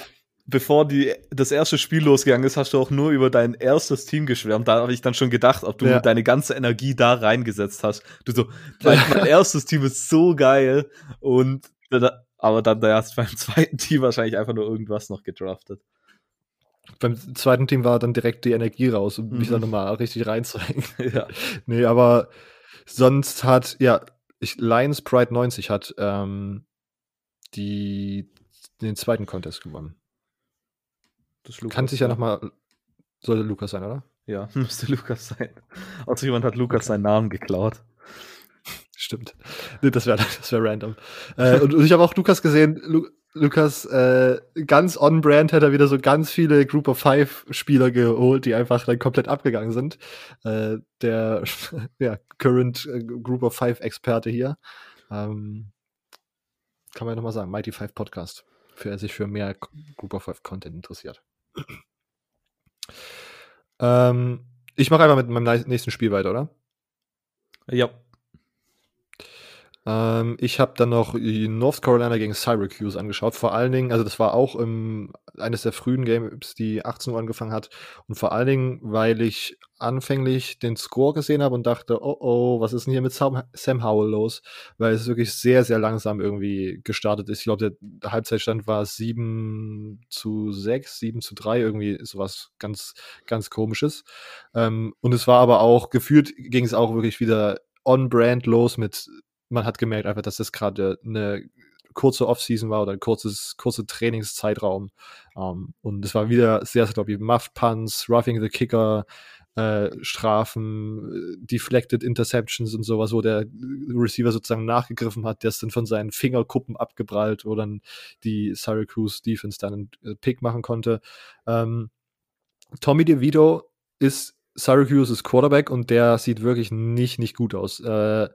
bevor die, das erste Spiel losgegangen ist, hast du auch nur über dein erstes Team geschwärmt. Da habe ich dann schon gedacht, ob du ja. deine ganze Energie da reingesetzt hast. Du so, mein, mein erstes Team ist so geil und aber dann da hast du beim zweiten Team wahrscheinlich einfach nur irgendwas noch gedraftet. Beim zweiten Team war dann direkt die Energie raus, um mich Mhm. dann nochmal richtig reinzuhängen. ja. nee, aber sonst hat, ja, ich, Lions Pride 90 hat ähm, die, den zweiten Contest gewonnen. Kann sich ja nochmal, sollte Lukas sein, oder? Ja, müsste Lukas sein. Außer jemand hat Lukas seinen Namen geklaut. Stimmt. Nee, das wäre das wär random. äh, und, und ich habe auch Lukas gesehen, Lu Lukas, äh, ganz on-brand hat er wieder so ganz viele Group of Five Spieler geholt, die einfach dann komplett abgegangen sind. Äh, der ja, Current äh, Group of Five Experte hier. Ähm, kann man ja nochmal sagen, Mighty Five Podcast, für er sich für mehr Group of Five Content interessiert. ähm, ich mache einfach mit meinem nächsten Spiel weiter, oder? Ja. Ähm, ich habe dann noch North Carolina gegen Syracuse angeschaut. Vor allen Dingen, also das war auch im, eines der frühen Games, die 18 Uhr angefangen hat. Und vor allen Dingen, weil ich anfänglich den Score gesehen habe und dachte, oh oh, was ist denn hier mit Sam, Sam Howell los? Weil es wirklich sehr, sehr langsam irgendwie gestartet ist. Ich glaube, der Halbzeitstand war 7 zu 6, 7 zu 3, irgendwie sowas ganz, ganz komisches. Ähm, und es war aber auch, gefühlt ging es auch wirklich wieder on-brand los mit man hat gemerkt einfach, dass das gerade eine kurze Offseason war oder ein kurzes, kurzer Trainingszeitraum. Um, und es war wieder sehr, sehr, glaube ich, Muff Punts, Roughing the Kicker, äh, Strafen, Deflected Interceptions und sowas, wo der Receiver sozusagen nachgegriffen hat, der ist dann von seinen Fingerkuppen abgeprallt, wo dann die Syracuse Defense dann einen Pick machen konnte. Ähm, Tommy DeVito ist Syracuse's Quarterback und der sieht wirklich nicht, nicht gut aus. Äh,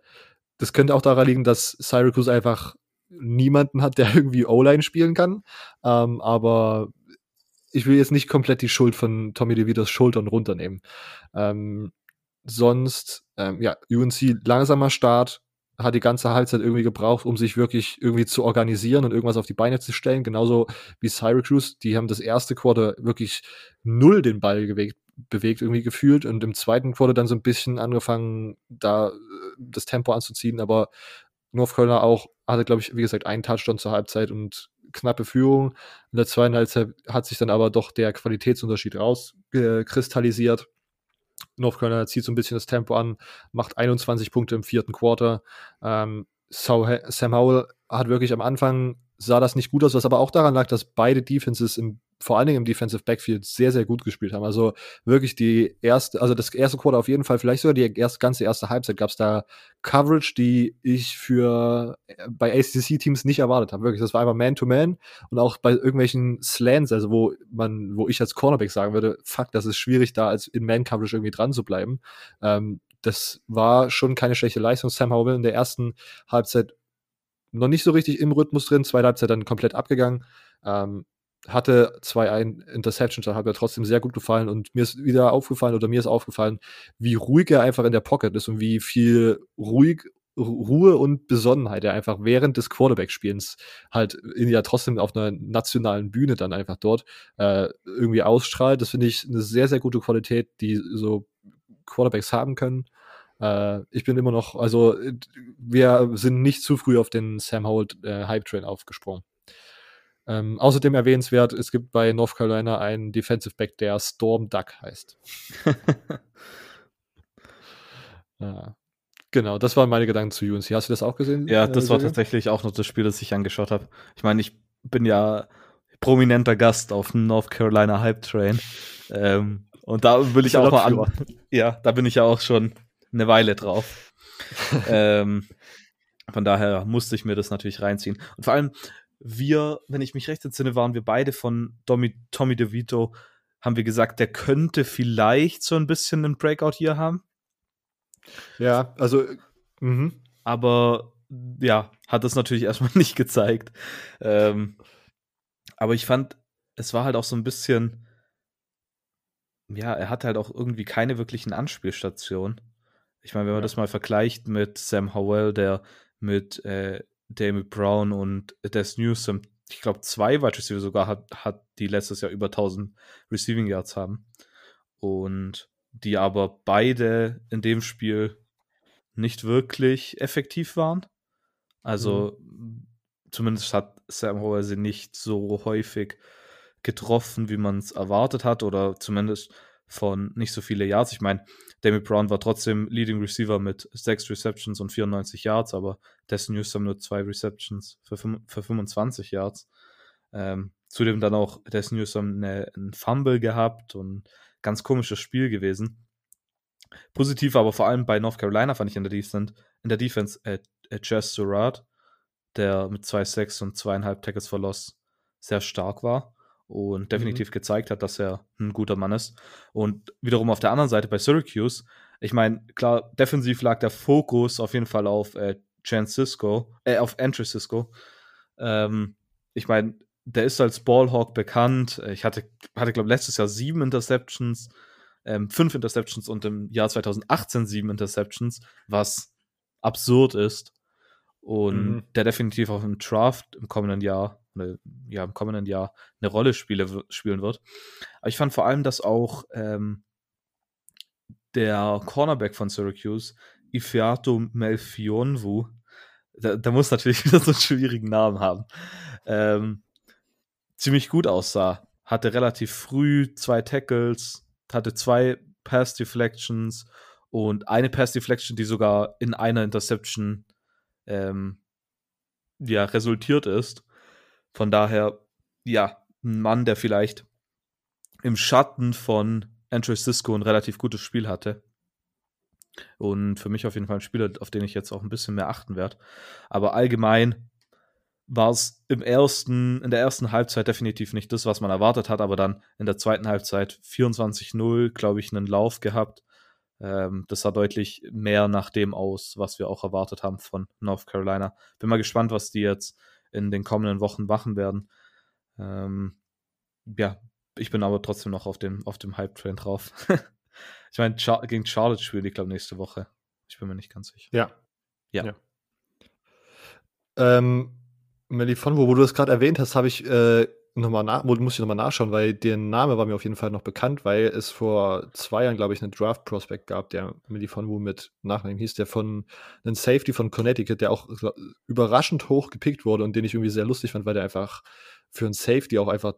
das könnte auch daran liegen, dass Syracuse einfach niemanden hat, der irgendwie O-Line spielen kann. Ähm, aber ich will jetzt nicht komplett die Schuld von Tommy DeVitos Schultern runternehmen. Ähm, sonst, ähm, ja, UNC langsamer Start, hat die ganze Halbzeit irgendwie gebraucht, um sich wirklich irgendwie zu organisieren und irgendwas auf die Beine zu stellen. Genauso wie Syracuse, die haben das erste Quarter wirklich null den Ball bewegt, bewegt irgendwie gefühlt und im zweiten Quarter dann so ein bisschen angefangen, da das Tempo anzuziehen, aber North Carolina auch hatte, glaube ich, wie gesagt, einen Touchdown zur Halbzeit und knappe Führung. In der zweiten Halbzeit hat sich dann aber doch der Qualitätsunterschied rauskristallisiert. North Carolina zieht so ein bisschen das Tempo an, macht 21 Punkte im vierten Quarter. Ähm, Sam Howell hat wirklich am Anfang sah das nicht gut aus, was aber auch daran lag, dass beide Defenses im, vor allen Dingen im Defensive Backfield sehr, sehr gut gespielt haben. Also wirklich die erste, also das erste Quarter auf jeden Fall, vielleicht sogar die erste, ganze erste Halbzeit gab es da Coverage, die ich für bei ACC-Teams nicht erwartet habe. Wirklich, das war einfach Man-to-Man -Man und auch bei irgendwelchen Slants, also wo man, wo ich als Cornerback sagen würde, fuck, das ist schwierig, da als in Man-Coverage irgendwie dran zu bleiben. Ähm, das war schon keine schlechte Leistung. Sam Howell in der ersten Halbzeit noch nicht so richtig im Rhythmus drin, zweite Halbzeit dann komplett abgegangen. Ähm, hatte zwei ein Interceptions, da hat mir trotzdem sehr gut gefallen und mir ist wieder aufgefallen oder mir ist aufgefallen, wie ruhig er einfach in der Pocket ist und wie viel ruhig Ruhe und Besonnenheit er einfach während des Quarterback-Spielens halt in, ja trotzdem auf einer nationalen Bühne dann einfach dort äh, irgendwie ausstrahlt. Das finde ich eine sehr, sehr gute Qualität, die so Quarterbacks haben können. Uh, ich bin immer noch, also wir sind nicht zu früh auf den Sam Howell äh, Hype Train aufgesprungen. Ähm, außerdem erwähnenswert, es gibt bei North Carolina einen Defensive Back, der Storm Duck heißt. ja. Genau, das waren meine Gedanken zu UNC. Hast du das auch gesehen? Ja, das äh, war tatsächlich auch noch das Spiel, das ich angeschaut habe. Ich meine, ich bin ja prominenter Gast auf dem North Carolina Hype Train. Ähm, und da will ich auch mal an. Ja, da bin ich ja auch schon eine Weile drauf. ähm, von daher musste ich mir das natürlich reinziehen. Und vor allem, wir, wenn ich mich recht entsinne, waren wir beide von Tommy, Tommy DeVito, haben wir gesagt, der könnte vielleicht so ein bisschen einen Breakout hier haben. Ja, also, mh. aber ja, hat das natürlich erstmal nicht gezeigt. Ähm, aber ich fand, es war halt auch so ein bisschen, ja, er hatte halt auch irgendwie keine wirklichen Anspielstationen. Ich meine, wenn man ja. das mal vergleicht mit Sam Howell, der mit äh, David Brown und Des Newsom, ich glaube, zwei Wide Receiver sogar hat, hat, die letztes Jahr über 1000 Receiving Yards haben. Und die aber beide in dem Spiel nicht wirklich effektiv waren. Also, mhm. zumindest hat Sam Howell sie nicht so häufig getroffen, wie man es erwartet hat, oder zumindest von nicht so viele Yards. Ich meine, Damien Brown war trotzdem Leading Receiver mit sechs Receptions und 94 Yards, aber Destin Newsom nur zwei Receptions für, für 25 Yards. Ähm, zudem dann auch Destin Newsom eine, einen Fumble gehabt und ganz komisches Spiel gewesen. Positiv aber vor allem bei North Carolina fand ich in der Defense, in der Defense äh, äh, Jess Surratt, der mit 2,6 und zweieinhalb Tackles verlost sehr stark war und mhm. definitiv mhm. gezeigt hat, dass er ein guter Mann ist. Und wiederum auf der anderen Seite bei Syracuse, ich meine, klar, defensiv lag der Fokus auf jeden Fall auf äh, Cisco, äh, auf Entry Cisco. Ähm, ich meine, der ist als Ballhawk bekannt. Ich hatte, hatte glaube letztes Jahr sieben Interceptions, ähm, fünf Interceptions und im Jahr 2018 sieben Interceptions, was absurd ist. Und mhm. der definitiv auch im Draft im kommenden Jahr eine, ja, im kommenden Jahr eine Rolle spiele, spielen wird. Aber ich fand vor allem, dass auch ähm, der Cornerback von Syracuse, Ifeato Melfionwu, der, der, muss natürlich wieder so einen schwierigen Namen haben, ähm, ziemlich gut aussah. Hatte relativ früh zwei Tackles, hatte zwei Pass Deflections und eine Pass Deflection, die sogar in einer Interception ähm, ja, resultiert ist. Von daher, ja, ein Mann, der vielleicht im Schatten von Andrew Cisco ein relativ gutes Spiel hatte. Und für mich auf jeden Fall ein Spieler, auf den ich jetzt auch ein bisschen mehr achten werde. Aber allgemein war es im ersten, in der ersten Halbzeit definitiv nicht das, was man erwartet hat, aber dann in der zweiten Halbzeit 24-0, glaube ich, einen Lauf gehabt. Ähm, das sah deutlich mehr nach dem aus, was wir auch erwartet haben von North Carolina. Bin mal gespannt, was die jetzt in den kommenden Wochen machen werden. Ähm, ja, ich bin aber trotzdem noch auf dem, auf dem Hype-Train drauf. ich meine, Char gegen Charlotte spielen die, glaube ich, nächste Woche. Ich bin mir nicht ganz sicher. Ja. Ja. ja. Ähm, Melifon, wo, wo du das gerade erwähnt hast, habe ich äh, nochmal nach, muss ich nochmal nachschauen, weil der Name war mir auf jeden Fall noch bekannt, weil es vor zwei Jahren, glaube ich, einen Draft-Prospect gab, der Wu mit Nachnamen hieß, der von einem Safety von Connecticut, der auch überraschend hoch gepickt wurde und den ich irgendwie sehr lustig fand, weil der einfach für einen Safety auch einfach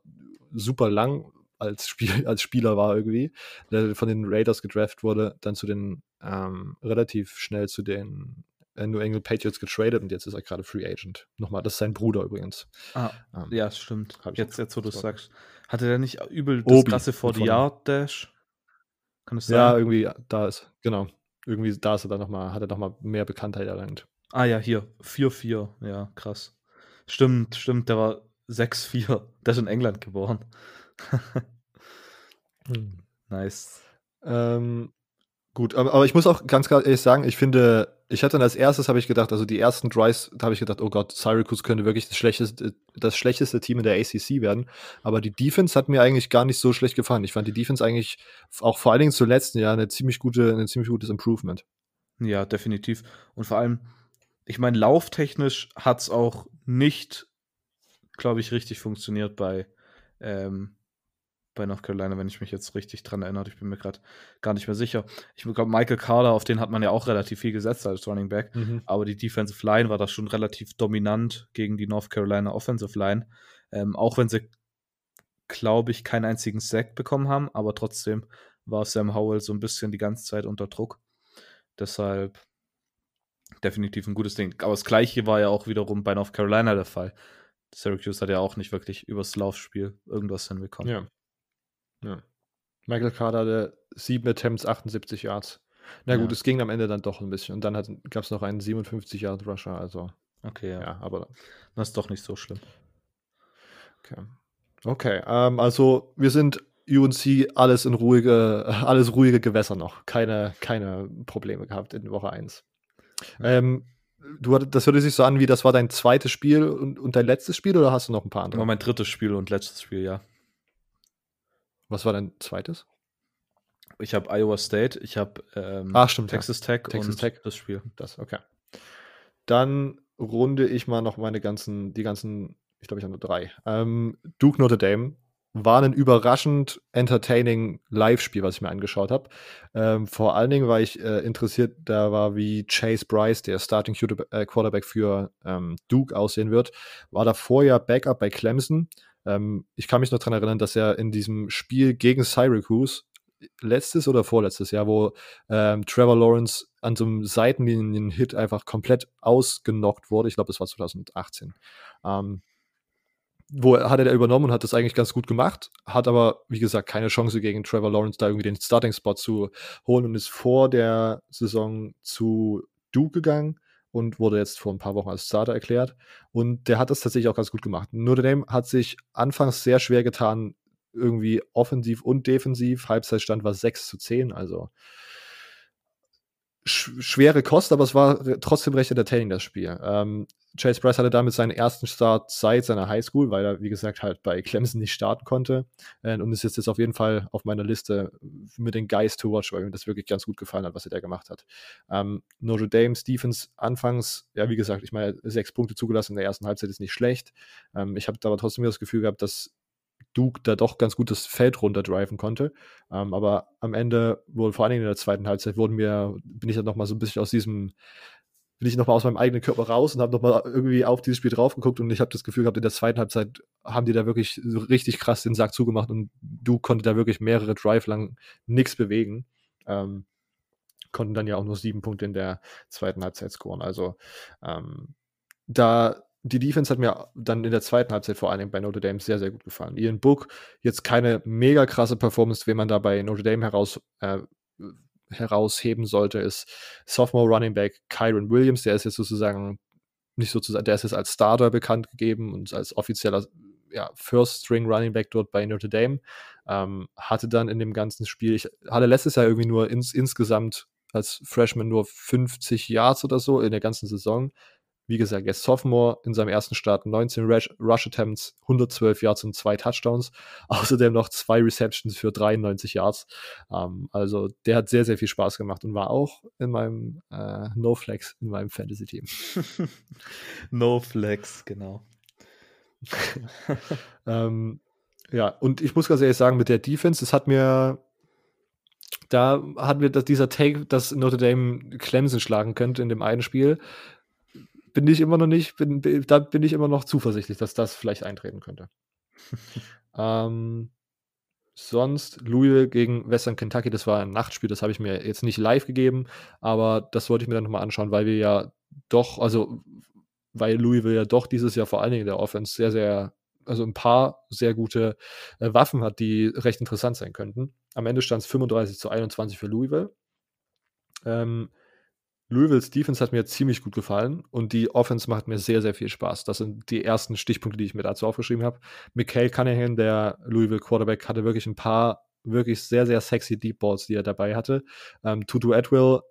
super lang als, Spiel, als Spieler war irgendwie, der von den Raiders gedraft wurde, dann zu den ähm, relativ schnell zu den New England Patriots getradet und jetzt ist er gerade Free Agent. Nochmal, das ist sein Bruder übrigens. Ah, ähm, ja, stimmt. Jetzt, jetzt, wo du es sagst. Hatte der nicht übel das Obi krasse 40 Yard Dash? Kann es sein? Ja, irgendwie, da ist, genau. Irgendwie, da ist er dann nochmal, hat er nochmal mehr Bekanntheit erlangt. Ah ja, hier, 4-4, ja, krass. Stimmt, stimmt, der war 6-4. Der ist in England geboren. hm. Nice. Ähm, gut, aber, aber, ich muss auch ganz klar ehrlich sagen, ich finde, ich hatte dann als erstes, habe ich gedacht, also die ersten Drives, da habe ich gedacht, oh Gott, Syracuse könnte wirklich das schlechteste, das schlechteste Team in der ACC werden. Aber die Defense hat mir eigentlich gar nicht so schlecht gefallen. Ich fand die Defense eigentlich auch vor allen Dingen zum letzten Jahr eine ziemlich gute, ein ziemlich gutes Improvement. Ja, definitiv. Und vor allem, ich meine, lauftechnisch hat es auch nicht, glaube ich, richtig funktioniert bei ähm, bei North Carolina, wenn ich mich jetzt richtig dran erinnere. Ich bin mir gerade gar nicht mehr sicher. Ich glaube, Michael Carter, auf den hat man ja auch relativ viel gesetzt als Running Back, mhm. aber die Defensive Line war da schon relativ dominant gegen die North Carolina Offensive Line. Ähm, auch wenn sie, glaube ich, keinen einzigen Sack bekommen haben, aber trotzdem war Sam Howell so ein bisschen die ganze Zeit unter Druck. Deshalb definitiv ein gutes Ding. Aber das gleiche war ja auch wiederum bei North Carolina der Fall. Syracuse hat ja auch nicht wirklich übers Laufspiel irgendwas hinbekommen. Ja. Ja. Michael Carter hatte sieben Attempts, 78 Yards. Na gut, ja. es ging am Ende dann doch ein bisschen. Und dann gab es noch einen 57 Yard Rusher. Also. Okay, ja. ja. aber. Das ist doch nicht so schlimm. Okay. Okay, ähm, also wir sind UNC alles in ruhige, alles ruhige Gewässer noch. Keine, keine Probleme gehabt in Woche 1. Ähm, du, das hörte sich so an, wie das war dein zweites Spiel und, und dein letztes Spiel oder hast du noch ein paar andere? War mein drittes Spiel und letztes Spiel, ja. Was war dein zweites? Ich habe Iowa State, ich habe ähm, ah, stimmt, Texas Tech Texas und Tech. das Spiel. Das, okay. Dann runde ich mal noch meine ganzen, die ganzen, ich glaube, ich habe nur drei. Ähm, Duke Notre Dame war ein überraschend entertaining Live-Spiel, was ich mir angeschaut habe. Ähm, vor allen Dingen, weil ich äh, interessiert da war, wie Chase Bryce, der Starting äh, Quarterback für ähm, Duke, aussehen wird. War davor ja Backup bei Clemson. Ähm, ich kann mich noch daran erinnern, dass er in diesem Spiel gegen Syracuse letztes oder vorletztes Jahr, wo ähm, Trevor Lawrence an so einem Seitenlinien-Hit einfach komplett ausgenockt wurde. Ich glaube, das war 2018. Ähm, wo hat er übernommen und hat das eigentlich ganz gut gemacht, hat aber, wie gesagt, keine Chance gegen Trevor Lawrence da irgendwie den Starting-Spot zu holen und ist vor der Saison zu Duke gegangen und wurde jetzt vor ein paar Wochen als Starter erklärt. Und der hat das tatsächlich auch ganz gut gemacht. Notre Dame hat sich anfangs sehr schwer getan, irgendwie offensiv und defensiv. Halbzeitstand war 6 zu 10, also schwere Kost, aber es war trotzdem recht entertaining, das Spiel. Ähm, Chase Price hatte damit seinen ersten Start seit seiner Highschool, weil er, wie gesagt, halt bei Clemson nicht starten konnte. Äh, und ist jetzt auf jeden Fall auf meiner Liste mit den Guys to watch, weil mir das wirklich ganz gut gefallen hat, was er da gemacht hat. Ähm, Notre Dame's Defense anfangs, ja, wie gesagt, ich meine, sechs Punkte zugelassen in der ersten Halbzeit ist nicht schlecht. Ähm, ich habe aber trotzdem das Gefühl gehabt, dass Duke da doch ganz gut das Feld runterdriven konnte. Ähm, aber am Ende, wohl vor allen Dingen in der zweiten Halbzeit, wurden mir, bin ich dann nochmal so ein bisschen aus diesem, bin ich nochmal aus meinem eigenen Körper raus und habe nochmal irgendwie auf dieses Spiel drauf geguckt und ich habe das Gefühl gehabt, in der zweiten Halbzeit haben die da wirklich so richtig krass den Sack zugemacht und Duke konnte da wirklich mehrere Drive lang nichts bewegen. Ähm, konnten dann ja auch nur sieben Punkte in der zweiten Halbzeit scoren. Also ähm, da die Defense hat mir dann in der zweiten Halbzeit vor Dingen bei Notre Dame sehr, sehr gut gefallen. Ian Book, jetzt keine mega krasse Performance, wenn man da bei Notre Dame heraus, äh, herausheben sollte, ist Sophomore Running Back Kyron Williams, der ist jetzt sozusagen nicht sozusagen, der ist jetzt als Starter bekannt gegeben und als offizieller ja, First String Running Back dort bei Notre Dame. Ähm, hatte dann in dem ganzen Spiel, ich hatte letztes Jahr irgendwie nur ins, insgesamt als Freshman nur 50 Yards oder so in der ganzen Saison. Wie gesagt, er ist Sophomore in seinem ersten Start, 19 Rush, Rush Attempts, 112 Yards und zwei Touchdowns. Außerdem noch zwei Receptions für 93 Yards. Ähm, also der hat sehr, sehr viel Spaß gemacht und war auch in meinem äh, No Flex, in meinem Fantasy-Team. no Flex, genau. ähm, ja, und ich muss ganz ehrlich sagen, mit der Defense, es hat mir da hatten wir dieser Take, dass Notre Dame Clemson schlagen könnte in dem einen Spiel bin ich immer noch nicht, bin, da bin ich immer noch zuversichtlich, dass das vielleicht eintreten könnte. ähm, sonst Louisville gegen Western Kentucky, das war ein Nachtspiel, das habe ich mir jetzt nicht live gegeben, aber das wollte ich mir dann nochmal anschauen, weil wir ja doch, also weil Louisville ja doch dieses Jahr vor allen Dingen in der Offense sehr, sehr, also ein paar sehr gute äh, Waffen hat, die recht interessant sein könnten. Am Ende stand es 35 zu 21 für Louisville. Ähm, Louisville's Defense hat mir ziemlich gut gefallen und die Offense macht mir sehr, sehr viel Spaß. Das sind die ersten Stichpunkte, die ich mir dazu aufgeschrieben habe. Michael Cunningham, der Louisville Quarterback, hatte wirklich ein paar wirklich sehr, sehr sexy Deep Balls, die er dabei hatte. Ähm, Tutu Atwell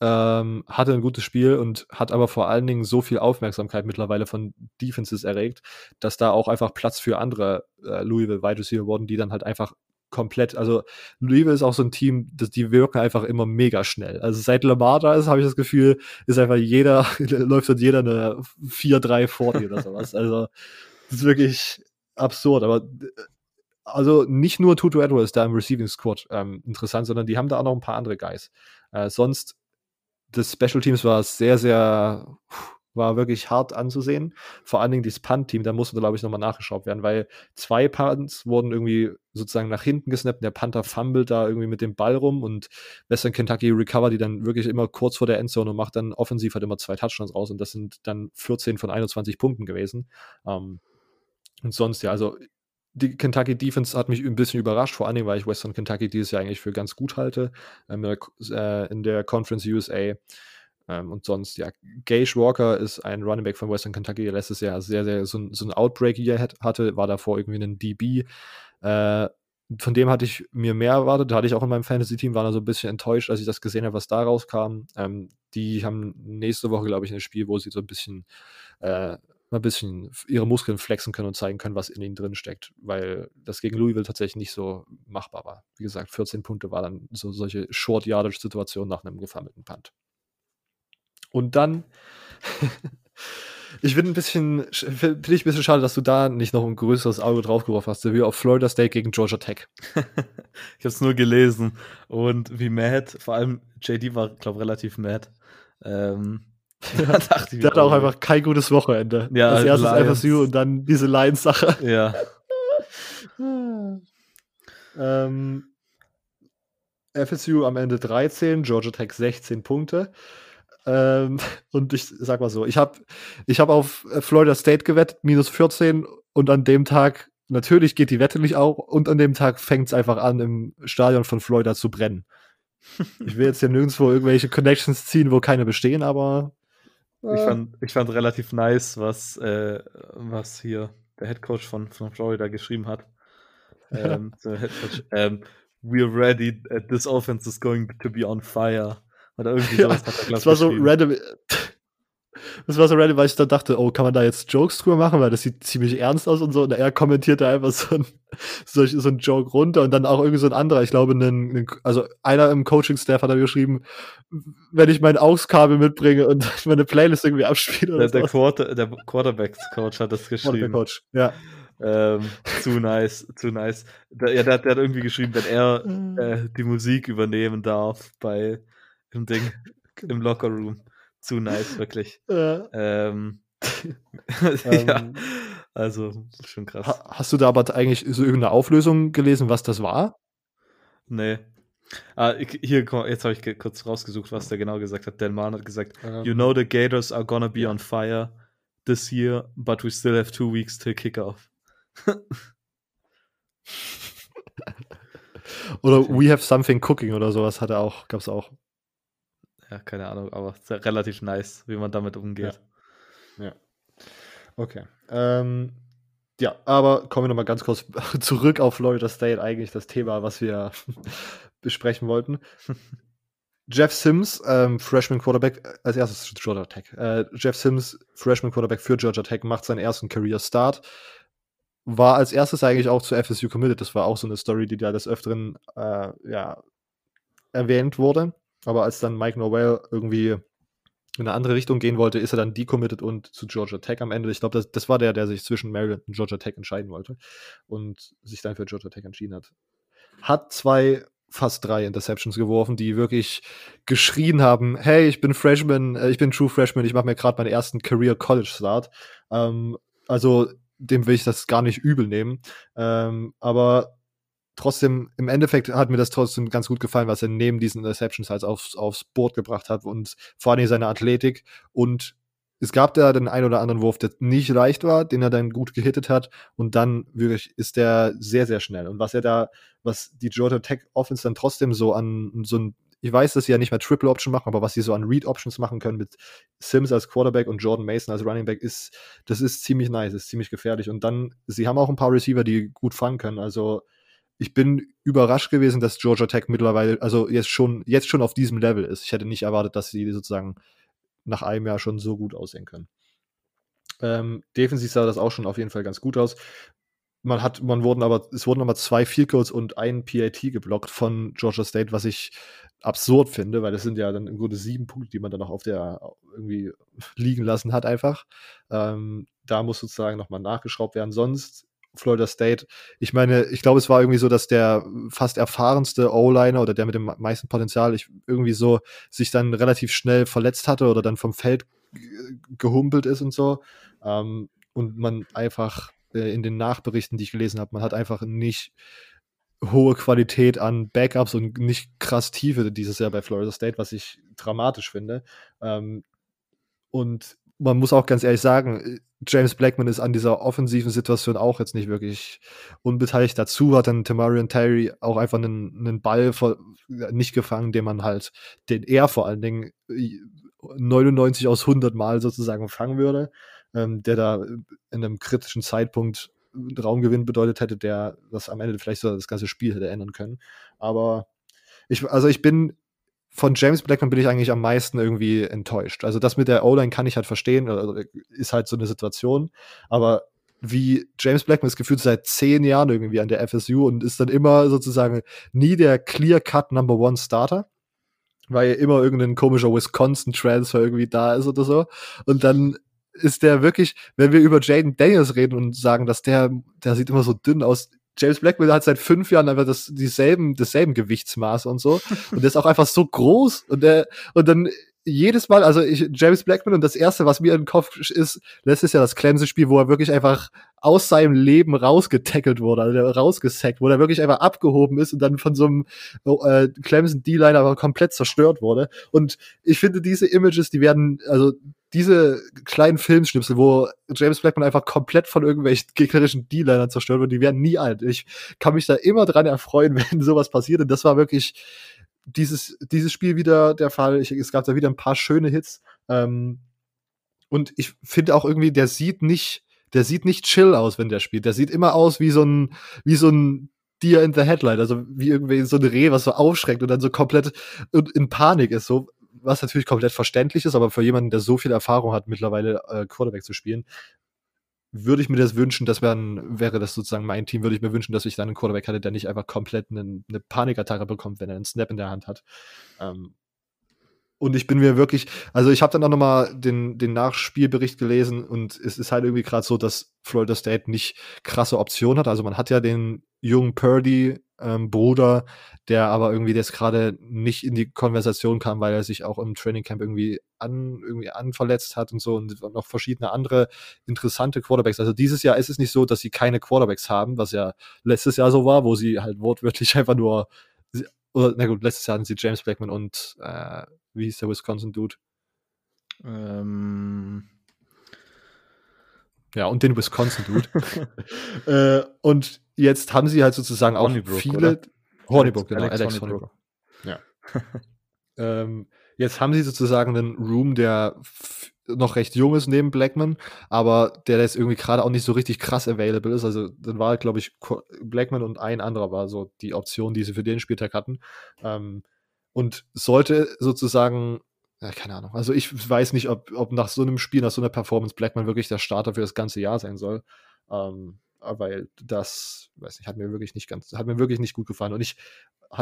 ähm, hatte ein gutes Spiel und hat aber vor allen Dingen so viel Aufmerksamkeit mittlerweile von Defenses erregt, dass da auch einfach Platz für andere äh, Louisville Wide Receiver wurden, die dann halt einfach komplett, also Louisville ist auch so ein Team, das, die wirken einfach immer mega schnell. Also seit Lamar da ist, habe ich das Gefühl, ist einfach jeder, läuft dort jeder eine 4-3 40 oder sowas. Also das ist wirklich absurd, aber also nicht nur Tutu Edwards da im Receiving Squad ähm, interessant, sondern die haben da auch noch ein paar andere Guys. Äh, sonst, das Special Teams war sehr, sehr, war wirklich hart anzusehen. Vor allen Dingen das Punt-Team, da musste, glaube ich, nochmal nachgeschaut werden, weil zwei Punts wurden irgendwie sozusagen nach hinten gesnappt und der Panther fummelt da irgendwie mit dem Ball rum und Western Kentucky recover die dann wirklich immer kurz vor der Endzone und macht dann offensiv halt immer zwei Touchdowns raus und das sind dann 14 von 21 Punkten gewesen. Ähm, und sonst, ja, also die Kentucky Defense hat mich ein bisschen überrascht, vor allen Dingen, weil ich Western Kentucky dieses Jahr eigentlich für ganz gut halte ähm, in der Conference USA. Ähm, und sonst, ja, Gage Walker ist ein Running Back von Western Kentucky, der letztes Jahr sehr, sehr so, so ein Outbreak hier hatte, war davor irgendwie ein DB. Äh, von dem hatte ich mir mehr erwartet. Da hatte ich auch in meinem Fantasy-Team, war da so ein bisschen enttäuscht, als ich das gesehen habe, was da rauskam. Ähm, die haben nächste Woche, glaube ich, ein Spiel, wo sie so ein bisschen äh, ein bisschen ihre Muskeln flexen können und zeigen können, was in ihnen drin steckt, weil das gegen Louisville tatsächlich nicht so machbar war. Wie gesagt, 14 Punkte war dann so solche Short-Yardage-Situationen nach einem gefammelten Punt. Und dann Ich bin ein bisschen, finde ich ein bisschen schade, dass du da nicht noch ein größeres Auge drauf geworfen hast, wie auf Florida State gegen Georgia Tech. ich habe es nur gelesen und wie mad, vor allem JD war, glaube relativ mad. Ähm, da dachte ich Der hat auch einfach kein gutes Wochenende. Ja, Als erstes Lions. FSU und dann diese Lions-Sache. Ja. ähm, FSU am Ende 13, Georgia Tech 16 Punkte. Ähm, und ich sag mal so, ich habe ich hab auf Florida State gewettet, minus 14, und an dem Tag, natürlich geht die Wette nicht auch, und an dem Tag fängt es einfach an, im Stadion von Florida zu brennen. Ich will jetzt hier nirgendwo irgendwelche Connections ziehen, wo keine bestehen, aber. Äh. Ich, fand, ich fand relativ nice, was, äh, was hier der Head Coach von, von Florida geschrieben hat. Ähm, Coach, ähm, We're ready, this offense is going to be on fire. Oder irgendwie sowas ja, hat er, Das war so random. Das war so random, weil ich dann dachte, oh, kann man da jetzt Jokes drüber machen, weil das sieht ziemlich ernst aus und so. Und er kommentierte einfach so ein, so, so ein Joke runter und dann auch irgendwie so ein anderer, ich glaube, einen, einen also einer im Coaching-Staff hat dann geschrieben, wenn ich mein AUX-Kabel mitbringe und meine Playlist irgendwie abspiele. Der, der, Quarter, der Quarterback-Coach hat das geschrieben. Quarterback-Coach, ja. Ähm, zu nice, zu nice. Der, ja, der, der, hat irgendwie geschrieben, wenn er äh, die Musik übernehmen darf bei im Ding, im Lockerroom. Zu nice, wirklich. Ja. Ähm, ja. Ähm, also, schon krass. Hast du da aber eigentlich so irgendeine Auflösung gelesen, was das war? Nee. Ah, hier, jetzt habe ich kurz rausgesucht, was der genau gesagt hat. Dan Mann hat gesagt, um. you know the Gators are gonna be on fire this year, but we still have two weeks till kickoff. oder We have something cooking oder sowas hat er auch, gab es auch ja, keine Ahnung, aber relativ nice, wie man damit umgeht. Ja. ja. Okay. Ähm, ja, aber kommen wir nochmal ganz kurz zurück auf Florida State, eigentlich das Thema, was wir besprechen wollten. Jeff Sims, ähm, Freshman Quarterback, äh, als erstes Georgia Tech. Äh, Jeff Sims, Freshman Quarterback für Georgia Tech, macht seinen ersten Career Start. War als erstes eigentlich auch zu FSU committed. Das war auch so eine Story, die da des Öfteren äh, ja, erwähnt wurde. Aber als dann Mike Norwell irgendwie in eine andere Richtung gehen wollte, ist er dann decommitted und zu Georgia Tech am Ende. Ich glaube, das, das war der, der sich zwischen Maryland und Georgia Tech entscheiden wollte und sich dann für Georgia Tech entschieden hat. Hat zwei, fast drei Interceptions geworfen, die wirklich geschrien haben: Hey, ich bin Freshman, äh, ich bin True Freshman, ich mache mir gerade meinen ersten Career College Start. Ähm, also dem will ich das gar nicht übel nehmen. Ähm, aber trotzdem, im Endeffekt hat mir das trotzdem ganz gut gefallen, was er neben diesen Interceptions halt aufs, aufs Board gebracht hat und vor allem seine Athletik. Und es gab da den einen oder anderen Wurf, der nicht leicht war, den er dann gut gehittet hat. Und dann wirklich ist der sehr, sehr schnell. Und was er da, was die Georgia Tech Offense dann trotzdem so an so ein ich weiß, dass sie ja nicht mehr Triple Option machen, aber was sie so an Read Options machen können mit Sims als Quarterback und Jordan Mason als Running Back ist, das ist ziemlich nice, ist ziemlich gefährlich. Und dann, sie haben auch ein paar Receiver, die gut fangen können. Also ich bin überrascht gewesen, dass Georgia Tech mittlerweile, also jetzt schon, jetzt schon auf diesem Level ist. Ich hätte nicht erwartet, dass sie sozusagen nach einem Jahr schon so gut aussehen können. Ähm, defensiv sah das auch schon auf jeden Fall ganz gut aus. Man hat, man wurden aber, es wurden aber zwei Field Goals und ein PAT geblockt von Georgia State, was ich absurd finde, weil das sind ja dann im Grunde sieben Punkte, die man dann noch auf der irgendwie liegen lassen hat einfach. Ähm, da muss sozusagen nochmal nachgeschraubt werden. Sonst Florida State. Ich meine, ich glaube, es war irgendwie so, dass der fast erfahrenste O-Liner oder der mit dem meisten Potenzial ich irgendwie so sich dann relativ schnell verletzt hatte oder dann vom Feld gehumpelt ist und so. Ähm, und man einfach äh, in den Nachberichten, die ich gelesen habe, man hat einfach nicht hohe Qualität an Backups und nicht krass Tiefe dieses Jahr bei Florida State, was ich dramatisch finde. Ähm, und man muss auch ganz ehrlich sagen, James Blackman ist an dieser offensiven Situation auch jetzt nicht wirklich unbeteiligt. Dazu hat dann Tamarian Terry auch einfach einen, einen Ball vor, nicht gefangen, den man halt, den er vor allen Dingen 99 aus 100 Mal sozusagen fangen würde, ähm, der da in einem kritischen Zeitpunkt Raumgewinn bedeutet hätte, der das am Ende vielleicht so das ganze Spiel hätte ändern können. Aber ich, also ich bin von James Blackman bin ich eigentlich am meisten irgendwie enttäuscht. Also das mit der O-Line kann ich halt verstehen, also ist halt so eine Situation, aber wie James Blackman ist gefühlt seit zehn Jahren irgendwie an der FSU und ist dann immer sozusagen nie der Clear-Cut Number One Starter, weil immer irgendein komischer Wisconsin-Transfer irgendwie da ist oder so. Und dann ist der wirklich, wenn wir über Jaden Daniels reden und sagen, dass der, der sieht immer so dünn aus. James Blackmore hat seit fünf Jahren einfach das, dieselben, dasselben Gewichtsmaß und so. Und der ist auch einfach so groß und der, und dann jedes Mal, also ich, James Blackman und das erste, was mir in den Kopf ist, letztes Jahr das Clemson-Spiel, wo er wirklich einfach aus seinem Leben rausgetackelt wurde, also rausgesackt, wo er wirklich einfach abgehoben ist und dann von so einem äh, Clemson D-Liner aber komplett zerstört wurde. Und ich finde diese Images, die werden, also diese kleinen Filmschnipsel, wo James Blackman einfach komplett von irgendwelchen gegnerischen D-Linern zerstört wird, die werden nie alt. Ich kann mich da immer dran erfreuen, wenn sowas passiert. Und das war wirklich dieses, dieses Spiel wieder der Fall. Ich, es gab da wieder ein paar schöne Hits. Ähm, und ich finde auch irgendwie, der sieht nicht, der sieht nicht chill aus, wenn der spielt. Der sieht immer aus wie so ein, wie so ein Deer in the Headlight, also wie irgendwie so ein Reh, was so aufschreckt und dann so komplett in Panik ist, so was natürlich komplett verständlich ist, aber für jemanden, der so viel Erfahrung hat, mittlerweile äh, Quarterback zu spielen, würde ich mir das wünschen, dass man, wäre das sozusagen mein Team, würde ich mir wünschen, dass ich dann einen Quarterback hatte, der nicht einfach komplett eine, eine Panikattacke bekommt, wenn er einen Snap in der Hand hat. Ähm, und ich bin mir wirklich, also ich habe dann auch nochmal den, den Nachspielbericht gelesen und es ist halt irgendwie gerade so, dass Florida State nicht krasse Optionen hat. Also man hat ja den jungen Purdy ähm, Bruder, der aber irgendwie jetzt gerade nicht in die Konversation kam, weil er sich auch im Training Camp irgendwie an irgendwie anverletzt hat und so und noch verschiedene andere interessante Quarterbacks. Also dieses Jahr ist es nicht so, dass sie keine Quarterbacks haben, was ja letztes Jahr so war, wo sie halt wortwörtlich einfach nur oder na gut, letztes Jahr hatten sie James Blackman und äh, wie hieß der Wisconsin Dude? Ähm ja, und den Wisconsin Dude. äh, und jetzt haben sie halt sozusagen auch Hornibrook, viele. Oder? Hornibrook, genau. Alex, Alex Hornibrook. Ja. ähm, jetzt haben sie sozusagen einen Room, der noch recht jung ist neben Blackman, aber der jetzt irgendwie gerade auch nicht so richtig krass available ist. Also dann war, glaube ich, Blackman und ein anderer war so die Option, die sie für den Spieltag hatten. Ähm, und sollte sozusagen ja, keine Ahnung. Also ich weiß nicht, ob, ob nach so einem Spiel, nach so einer Performance Blackman wirklich der Starter für das ganze Jahr sein soll. Ähm, weil das, weiß nicht, hat mir wirklich nicht ganz, hat mir wirklich nicht gut gefallen. Und ich,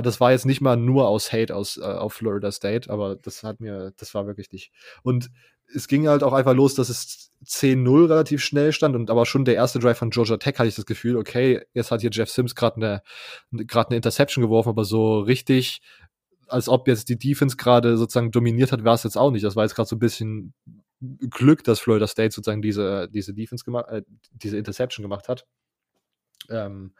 das war jetzt nicht mal nur aus Hate aus, äh, auf Florida State, aber das hat mir, das war wirklich nicht. Und es ging halt auch einfach los, dass es 10-0 relativ schnell stand und aber schon der erste Drive von Georgia Tech hatte ich das Gefühl, okay, jetzt hat hier Jeff Sims gerade eine, gerade eine Interception geworfen, aber so richtig als ob jetzt die Defense gerade sozusagen dominiert hat, war es jetzt auch nicht. Das war jetzt gerade so ein bisschen Glück, dass Florida State sozusagen diese, diese Defense gemacht, äh, diese Interception gemacht hat. Ähm,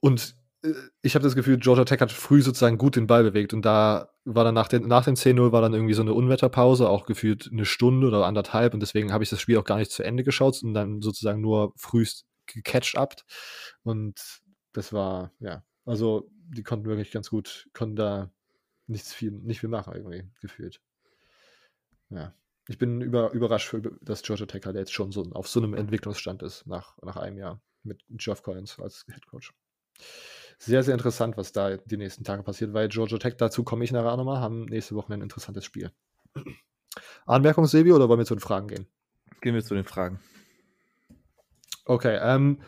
und äh, ich habe das Gefühl, Georgia Tech hat früh sozusagen gut den Ball bewegt und da war dann nach, den, nach dem 10-0 war dann irgendwie so eine Unwetterpause, auch gefühlt eine Stunde oder anderthalb und deswegen habe ich das Spiel auch gar nicht zu Ende geschaut und dann sozusagen nur frühst gecatcht und das war, ja, also die konnten wirklich ganz gut, konnten da nichts viel, nicht viel machen irgendwie, gefühlt. Ja. Ich bin über, überrascht, dass Georgia Tech halt jetzt schon so auf so einem Entwicklungsstand ist nach, nach einem Jahr mit Jeff Collins als Head Coach. Sehr, sehr interessant, was da die nächsten Tage passiert, weil Georgia Tech, dazu komme ich nachher nochmal, haben nächste Woche ein interessantes Spiel. Anmerkung, Sebi, oder wollen wir zu den Fragen gehen? Gehen wir zu den Fragen. Okay, ähm,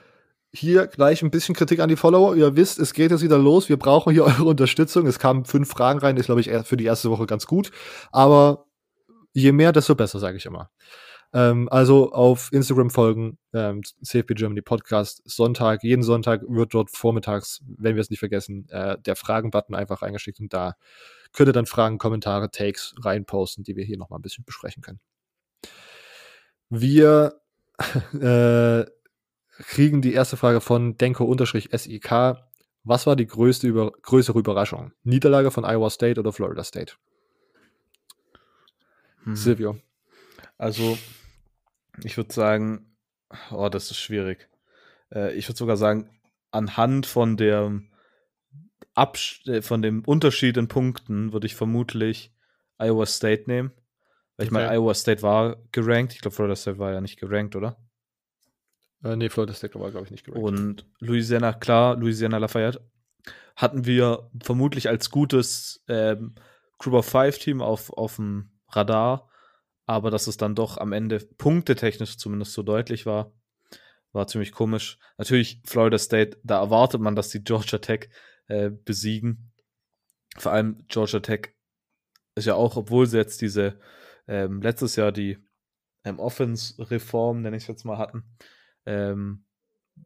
hier gleich ein bisschen Kritik an die Follower. Ihr wisst, es geht jetzt wieder los. Wir brauchen hier eure Unterstützung. Es kamen fünf Fragen rein, ist, glaube ich, für die erste Woche ganz gut. Aber je mehr, desto besser, sage ich immer. Ähm, also auf Instagram folgen, ähm, CFB Germany Podcast, Sonntag, jeden Sonntag wird dort vormittags, wenn wir es nicht vergessen, äh, der Fragen-Button einfach reingeschickt und da könnt ihr dann Fragen, Kommentare, Takes reinposten, die wir hier nochmal ein bisschen besprechen können. Wir äh, kriegen die erste Frage von Denko-SIK. Was war die größte über, größere Überraschung? Niederlage von Iowa State oder Florida State? Hm. Silvio. Also, ich würde sagen, oh, das ist schwierig. Äh, ich würde sogar sagen, anhand von der Abs äh, von dem Unterschied in Punkten würde ich vermutlich Iowa State nehmen. Weil ich okay. meine, Iowa State war gerankt. Ich glaube, Florida State war ja nicht gerankt, oder? Äh, nee, Florida State war, glaube ich, nicht gerankt. Und Louisiana, klar, Louisiana Lafayette hatten wir vermutlich als gutes ähm, Group of Five Team auf, auf dem Radar. Aber dass es dann doch am Ende punktetechnisch zumindest so deutlich war, war ziemlich komisch. Natürlich Florida State, da erwartet man, dass die Georgia Tech äh, besiegen. Vor allem Georgia Tech ist ja auch, obwohl sie jetzt diese ähm, letztes Jahr die ähm, Offense-Reform, nenne ich es jetzt mal, hatten, ähm,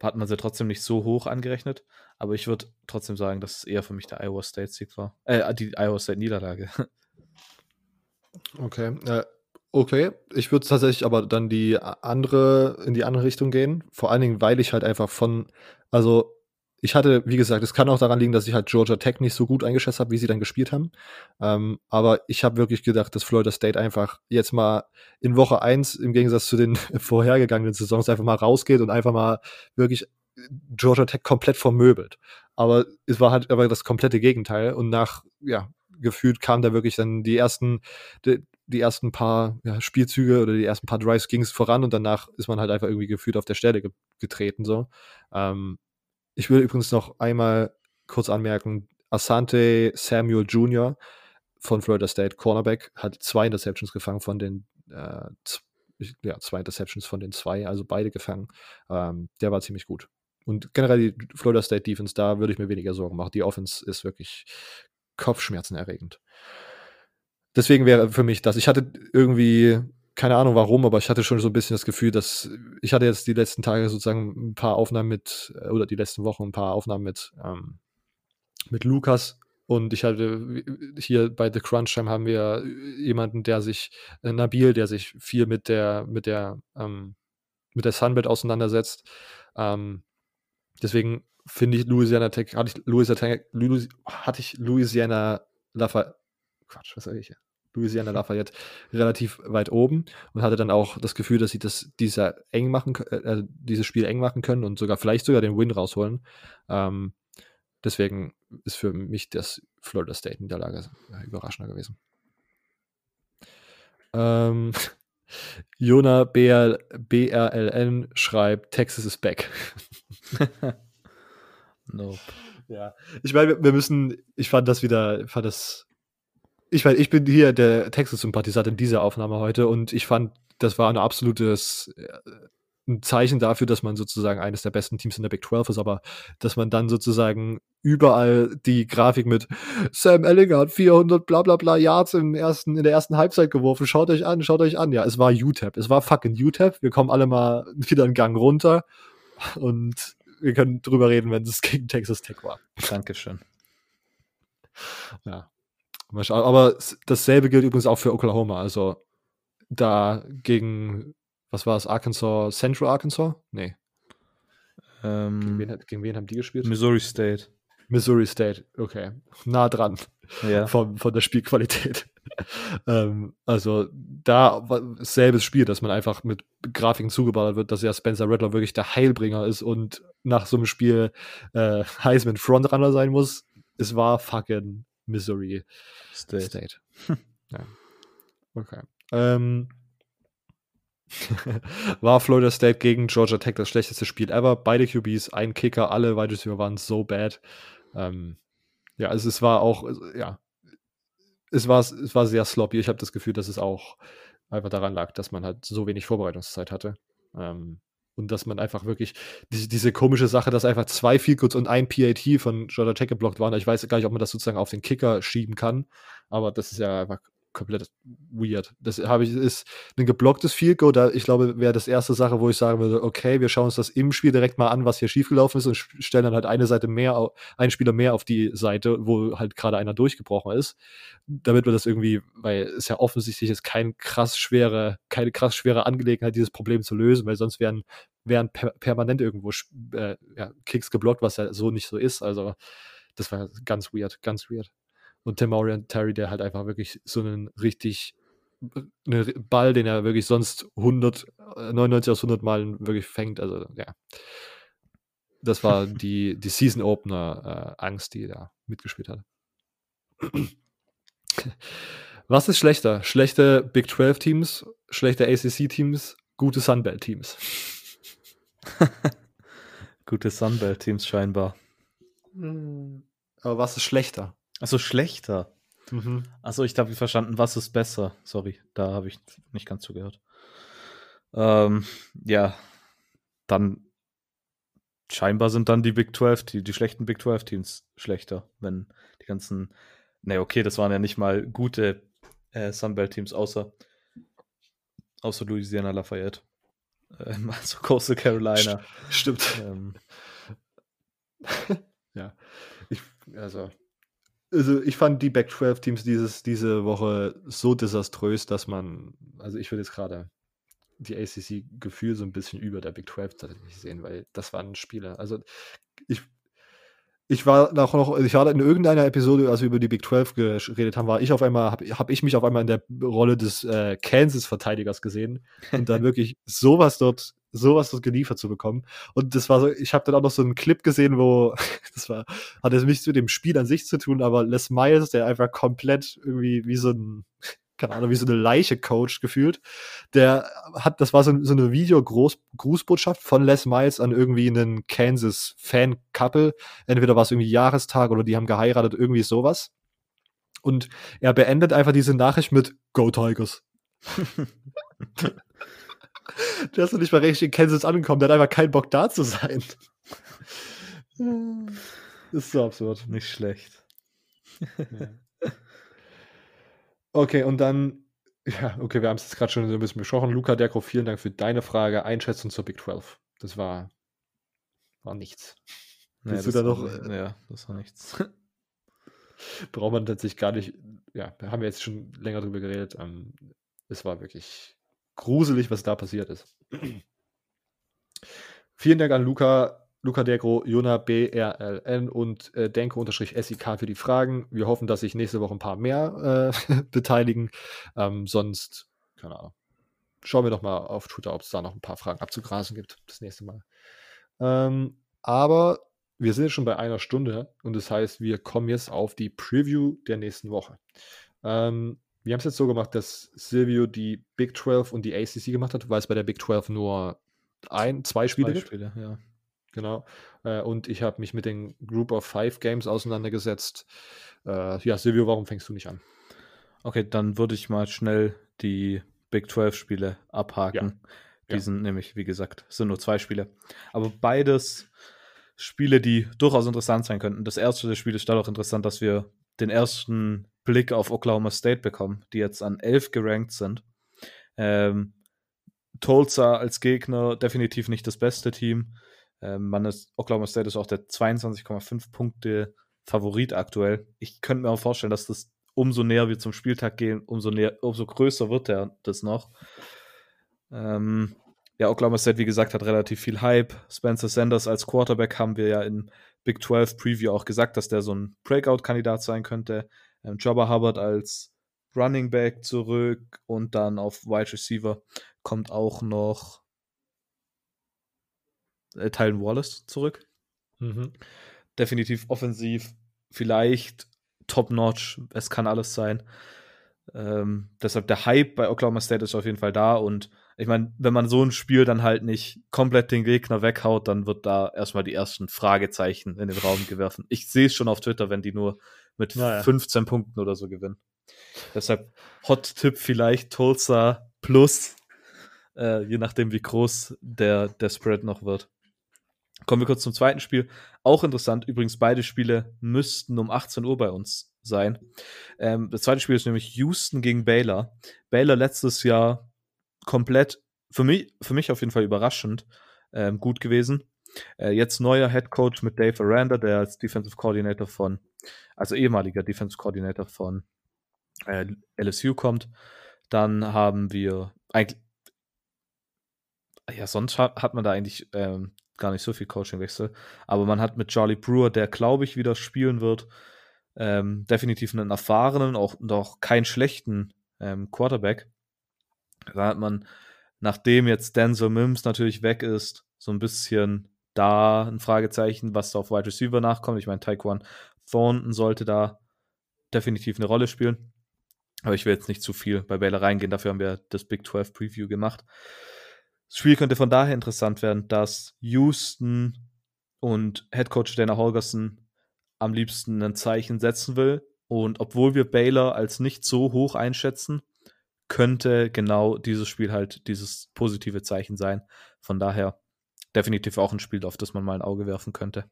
hat man sie trotzdem nicht so hoch angerechnet. Aber ich würde trotzdem sagen, dass es eher für mich der Iowa State-Sieg war. Äh, die Iowa State-Niederlage. Okay. Äh, okay. Ich würde tatsächlich aber dann die andere, in die andere Richtung gehen. Vor allen Dingen, weil ich halt einfach von, also ich hatte, wie gesagt, es kann auch daran liegen, dass ich halt Georgia Tech nicht so gut eingeschätzt habe, wie sie dann gespielt haben. Ähm, aber ich habe wirklich gedacht, dass Florida State einfach jetzt mal in Woche 1 im Gegensatz zu den vorhergegangenen Saisons einfach mal rausgeht und einfach mal wirklich Georgia Tech komplett vermöbelt. Aber es war halt aber das komplette Gegenteil. Und nach, ja, gefühlt kam da wirklich dann die ersten, die, die ersten paar ja, Spielzüge oder die ersten paar Drives ging es voran und danach ist man halt einfach irgendwie gefühlt auf der Stelle ge getreten. So. Ähm, ich will übrigens noch einmal kurz anmerken, Asante Samuel Jr. von Florida State, Cornerback, hat zwei Interceptions gefangen von den äh, ja, zwei Interceptions von den zwei, also beide gefangen. Ähm, der war ziemlich gut. Und generell die Florida State Defense, da würde ich mir weniger Sorgen machen. Die Offense ist wirklich Kopfschmerzen erregend. Deswegen wäre für mich das, ich hatte irgendwie keine Ahnung warum, aber ich hatte schon so ein bisschen das Gefühl, dass ich hatte jetzt die letzten Tage sozusagen ein paar Aufnahmen mit, äh, oder die letzten Wochen ein paar Aufnahmen mit, ähm, mit Lukas und ich hatte hier bei The Crunch Time haben wir jemanden, der sich, äh, Nabil, der sich viel mit der, mit der, ähm, mit der Sunbelt auseinandersetzt. Ähm, deswegen finde ich Louisiana Tech, hatte ich Louisiana, hatte ich Louisiana Lafayette, Quatsch, was sage ich hier? Louisiana Lafayette relativ weit oben und hatte dann auch das Gefühl, dass sie das dieser eng machen, äh, dieses Spiel eng machen können und sogar vielleicht sogar den Win rausholen. Ähm, deswegen ist für mich das Florida State Niederlage äh, überraschender gewesen. Ähm, Jona BR, BRLN schreibt, Texas is back. nope. Ja, ich meine, wir müssen, ich fand das wieder, fand das ich weiß, ich bin hier der Texas-Sympathisant in dieser Aufnahme heute und ich fand, das war ein absolutes äh, ein Zeichen dafür, dass man sozusagen eines der besten Teams in der Big 12 ist, aber dass man dann sozusagen überall die Grafik mit Sam Ellinger hat 400 bla bla bla Yards im ersten, in der ersten Halbzeit geworfen. Schaut euch an, schaut euch an. Ja, es war UTEP. Es war fucking UTEP. Wir kommen alle mal wieder einen Gang runter und wir können drüber reden, wenn es gegen Texas Tech war. Dankeschön. Ja. Aber dasselbe gilt übrigens auch für Oklahoma. Also da gegen, was war es, Arkansas, Central Arkansas? Nee. Ähm, gegen, wen, gegen, wen, haben die gespielt? Missouri State. Missouri State, okay. Nah dran ja. von, von der Spielqualität. ähm, also da selbes Spiel, dass man einfach mit Grafiken zugeballert wird, dass ja Spencer Rattler wirklich der Heilbringer ist und nach so einem Spiel äh, Heisman Frontrunner sein muss. Es war fucking Missouri State. State. ja. Okay. Ähm, war Florida State gegen Georgia Tech das schlechteste Spiel ever. Beide QBs, ein Kicker, alle Wide Receiver waren so bad. Ähm, ja, also es war auch, ja, es war, es war sehr sloppy. Ich habe das Gefühl, dass es auch einfach daran lag, dass man halt so wenig Vorbereitungszeit hatte. Ähm, und dass man einfach wirklich die, diese komische Sache, dass einfach zwei Goals und ein PAT von Jordan Tech geblockt waren. Ich weiß gar nicht, ob man das sozusagen auf den Kicker schieben kann, aber das ist ja einfach komplett weird. Das habe ich, ist ein geblocktes Field Goal, da ich glaube, wäre das erste Sache, wo ich sagen würde, okay, wir schauen uns das im Spiel direkt mal an, was hier schiefgelaufen ist und stellen dann halt eine Seite mehr, einen Spieler mehr auf die Seite, wo halt gerade einer durchgebrochen ist, damit wir das irgendwie, weil es ja offensichtlich ist kein krass schwere, keine krass schwere Angelegenheit, dieses Problem zu lösen, weil sonst wären, wären per permanent irgendwo äh, ja, Kicks geblockt, was ja so nicht so ist. Also das war ganz weird, ganz weird und Tamorian Terry, der halt einfach wirklich so einen richtig einen Ball, den er wirklich sonst 100, 99 aus 100 Malen wirklich fängt. Also, ja. Das war die, die Season Opener äh, Angst, die da mitgespielt hat. Was ist schlechter? Schlechte Big 12 Teams, schlechte ACC Teams, gute Sunbelt Teams. gute Sunbelt Teams scheinbar. Aber was ist schlechter? Achso, schlechter. Mhm. Achso, ich habe verstanden, was ist besser. Sorry, da habe ich nicht ganz zugehört. Ähm, ja, dann scheinbar sind dann die Big 12, die, die schlechten Big 12 Teams schlechter, wenn die ganzen, ne, okay, das waren ja nicht mal gute äh, Sunbelt Teams, außer, außer Louisiana Lafayette. Ähm, also Coastal Carolina. Stimmt. Ähm, ja. Ich, also, also ich fand die Back 12 Teams dieses, diese Woche so desaströs, dass man, also ich würde jetzt gerade die ACC-Gefühl so ein bisschen über der Big 12 tatsächlich sehen, weil das waren Spiele. Also ich, ich war noch, noch, ich war in irgendeiner Episode, als wir über die Big 12 geredet haben, war ich auf einmal, habe hab ich mich auf einmal in der Rolle des äh, Kansas-Verteidigers gesehen und dann wirklich sowas dort, sowas geliefert zu bekommen. Und das war so, ich habe dann auch noch so einen Clip gesehen, wo, das war, hatte nichts mit dem Spiel an sich zu tun, aber Les Miles, der einfach komplett irgendwie wie so ein, keine Ahnung, wie so eine Leiche Coach gefühlt. Der hat, das war so, so eine Video-Grußbotschaft von Les Miles an irgendwie einen Kansas-Fan-Couple. Entweder war es irgendwie Jahrestag oder die haben geheiratet, irgendwie sowas. Und er beendet einfach diese Nachricht mit Go Tigers. der ist noch nicht mal richtig in Kansas angekommen, der hat einfach keinen Bock da zu sein. Das ist so absurd. nicht schlecht. Ja. Okay, und dann, ja, okay, wir haben es jetzt gerade schon so ein bisschen besprochen. Luca Derko, vielen Dank für deine Frage, Einschätzung zur Big 12. Das war, war nichts. Ja, Willst du das da war- noch, äh, ja, das war nichts. Braucht man tatsächlich gar nicht, ja, haben wir jetzt schon länger drüber geredet. Ähm, es war wirklich gruselig, was da passiert ist. Vielen Dank an Luca, Luca Degro, Jona BRLN und äh, Denko-SIK für die Fragen. Wir hoffen, dass sich nächste Woche ein paar mehr äh, beteiligen. Ähm, sonst, keine Ahnung. Schauen wir doch mal auf Twitter, ob es da noch ein paar Fragen abzugrasen gibt das nächste Mal. Ähm, aber wir sind jetzt schon bei einer Stunde und das heißt, wir kommen jetzt auf die Preview der nächsten Woche. Ähm, wir haben es jetzt so gemacht, dass Silvio die Big 12 und die ACC gemacht hat, weil es bei der Big 12 nur ein, zwei Spiele Zwei gibt. Spiele, ja. Genau. Äh, und ich habe mich mit den Group of Five Games auseinandergesetzt. Äh, ja, Silvio, warum fängst du nicht an? Okay, dann würde ich mal schnell die Big 12 Spiele abhaken. Die Ja. sind nämlich, wie gesagt, es sind nur zwei Spiele. Aber beides Spiele, die durchaus interessant sein könnten. Das erste Spiel ist dadurch interessant, dass wir den ersten Blick auf Oklahoma State bekommen, die jetzt an 11 gerankt sind. Ähm, Tulsa als Gegner definitiv nicht das beste Team. Ähm, man ist, Oklahoma State ist auch der 22,5 Punkte Favorit aktuell. Ich könnte mir auch vorstellen, dass das umso näher wir zum Spieltag gehen, umso, näher, umso größer wird der, das noch. Ähm, ja, Oklahoma State, wie gesagt, hat relativ viel Hype. Spencer Sanders als Quarterback haben wir ja in Big 12 Preview auch gesagt, dass der so ein Breakout-Kandidat sein könnte. Ähm, Jobber Hubbard als Running Back zurück und dann auf Wide Receiver kommt auch noch äh, Tylen Wallace zurück. Mhm. Definitiv offensiv, vielleicht top-notch, es kann alles sein. Ähm, deshalb der Hype bei Oklahoma State ist auf jeden Fall da und ich meine, wenn man so ein Spiel dann halt nicht komplett den Gegner weghaut, dann wird da erstmal die ersten Fragezeichen in den Raum geworfen. Ich sehe es schon auf Twitter, wenn die nur mit Naja. 15 Punkten oder so gewinnen. Deshalb Hot-Tipp vielleicht Tulsa plus, äh, je nachdem, wie groß der, der Spread noch wird. Kommen wir kurz zum zweiten Spiel. Auch interessant, übrigens, beide Spiele müssten um 18 Uhr bei uns sein. Ähm, das zweite Spiel ist nämlich Houston gegen Baylor. Baylor letztes Jahr komplett, für mich, für mich auf jeden Fall überraschend, ähm, gut gewesen. Äh, jetzt neuer Head Coach mit Dave Aranda, der als Defensive Coordinator von, also ehemaliger Defensive Coordinator von äh, LSU kommt. Dann haben wir eigentlich, ja, sonst hat, man da eigentlich ähm, gar nicht so viel Coachingwechsel. Aber man hat mit Charlie Brewer, der glaube ich wieder spielen wird, ähm, definitiv einen erfahrenen, auch, und auch keinen schlechten ähm, Quarterback. Da hat man, nachdem jetzt Denzel Mims natürlich weg ist, so ein bisschen da ein Fragezeichen, was da auf Wide Receiver nachkommt. Ich meine, Taekwon Thornton sollte da definitiv eine Rolle spielen. Aber ich will jetzt nicht zu viel bei Baylor reingehen. Dafür haben wir das Big 12 Preview gemacht. Das Spiel könnte von daher interessant werden, dass Houston und Head Coach Dana Holgerson am liebsten ein Zeichen setzen will. Und obwohl wir Baylor als nicht so hoch einschätzen, könnte genau dieses Spiel halt dieses positive Zeichen sein. Von daher definitiv auch ein Spiel, auf das man mal ein Auge werfen könnte.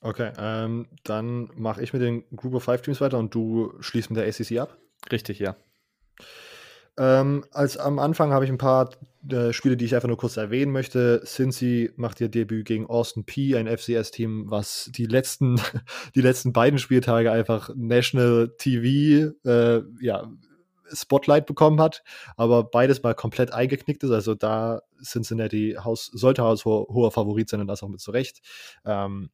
Okay, ähm, dann mache ich mit den Group of Five Teams weiter und du schließt mit der ACC ab. Richtig, ja. Ähm, als am Anfang habe ich ein paar äh, Spiele, die ich einfach nur kurz erwähnen möchte. Cincy macht ihr Debüt gegen Austin P, ein FCS-Team, was die letzten, die letzten beiden Spieltage einfach National TV, äh, ja, Spotlight bekommen hat, aber beides mal komplett eingeknickt ist. Also da Cincinnati Haus, sollte haushoher hoher Favorit sein und das auch mit zurecht. Ähm,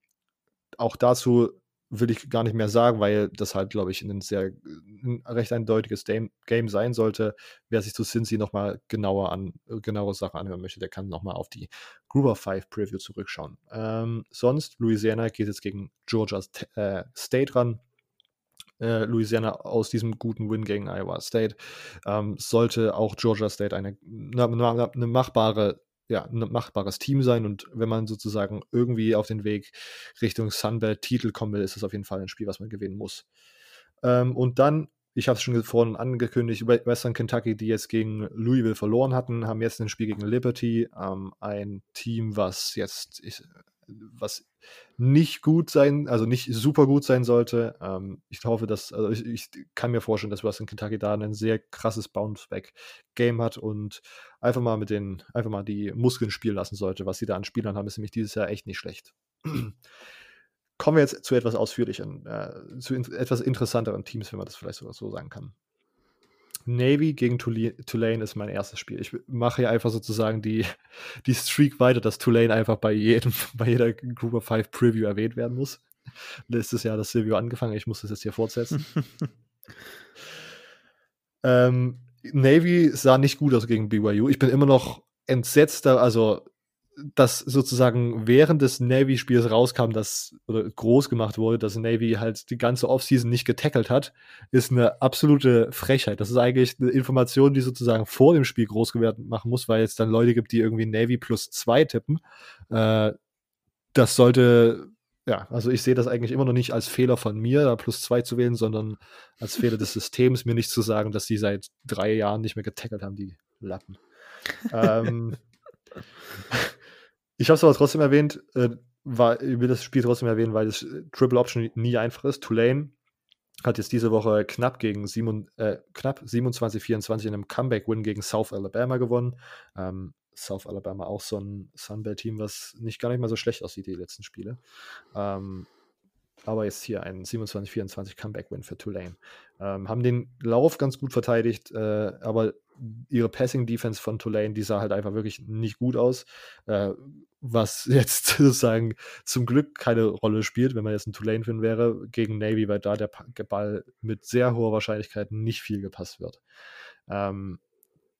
auch dazu will ich gar nicht mehr sagen, weil das halt, glaube ich, ein sehr ein recht eindeutiges Game, sein sollte. Wer sich zu Cincy nochmal genauer an, genauere Sachen anhören möchte, der kann nochmal auf die Gruber 5 Preview zurückschauen. Ähm, sonst, Louisiana geht jetzt gegen Georgia äh, State ran. Äh, Louisiana aus diesem guten Win gegen Iowa State ähm, sollte auch Georgia State eine, eine machbare ja, ein machbares Team sein. Und wenn man sozusagen irgendwie auf den Weg Richtung Sunbelt-Titel kommen will, ist das auf jeden Fall ein Spiel, was man gewinnen muss. Ähm, und dann, ich habe es schon vorhin angekündigt, Western Kentucky, die jetzt gegen Louisville verloren hatten, haben jetzt ein Spiel gegen Liberty. Ähm, ein Team, was jetzt, ich, was nicht gut sein, also nicht super gut sein sollte. Ähm, ich hoffe, dass, also ich, ich, kann mir vorstellen, dass Western Kentucky da ein sehr krasses Bounce-Back-Game hat und einfach mal mit den, einfach mal die Muskeln spielen lassen sollte. Was sie da an Spielern haben, ist nämlich dieses Jahr echt nicht schlecht. Kommen wir jetzt zu etwas ausführlicheren, äh, zu in, etwas interessanteren Teams, wenn man das vielleicht sogar so sagen kann. Navy gegen Tulane ist mein erstes Spiel. Ich mache hier einfach sozusagen die, die Streak weiter, dass Tulane einfach bei jedem, bei jeder Group of Five Preview erwähnt werden muss. Letztes Jahr das Silvio angefangen, ich muss das jetzt hier fortsetzen. ähm, Navy sah nicht gut aus gegen BYU. Ich bin immer noch entsetzt, also dass sozusagen während des Navy-Spiels rauskam, dass oder groß gemacht wurde, dass Navy halt die ganze Offseason nicht getackelt hat, ist eine absolute Frechheit. Das ist eigentlich eine Information, die sozusagen vor dem Spiel groß gewertet machen muss, weil es dann Leute gibt, die irgendwie Navy plus zwei tippen. Äh, das sollte, ja, also ich sehe das eigentlich immer noch nicht als Fehler von mir, da plus zwei zu wählen, sondern als Fehler des Systems, mir nicht zu sagen, dass die seit drei Jahren nicht mehr getackelt haben, die Lappen. ähm, ich habe es aber trotzdem erwähnt, äh, war, ich will das Spiel trotzdem erwähnen, weil das äh, Triple Option nie einfach ist. Tulane hat jetzt diese Woche knapp gegen sieben, äh, knapp 27-24 in einem Comeback-Win gegen South Alabama gewonnen. Ähm, South Alabama auch so ein Sunbelt-Team, was nicht gar nicht mal so schlecht aussieht, die letzten Spiele. Ähm, aber jetzt hier ein 27-24 Comeback-Win für Tulane. Ähm, haben den Lauf ganz gut verteidigt, äh, aber ihre Passing-Defense von Tulane, die sah halt einfach wirklich nicht gut aus. Äh, was jetzt sozusagen zum Glück keine Rolle spielt, wenn man jetzt ein Tulane-Fan wäre, gegen Navy, weil da der Ball mit sehr hoher Wahrscheinlichkeit nicht viel gepasst wird. Ähm,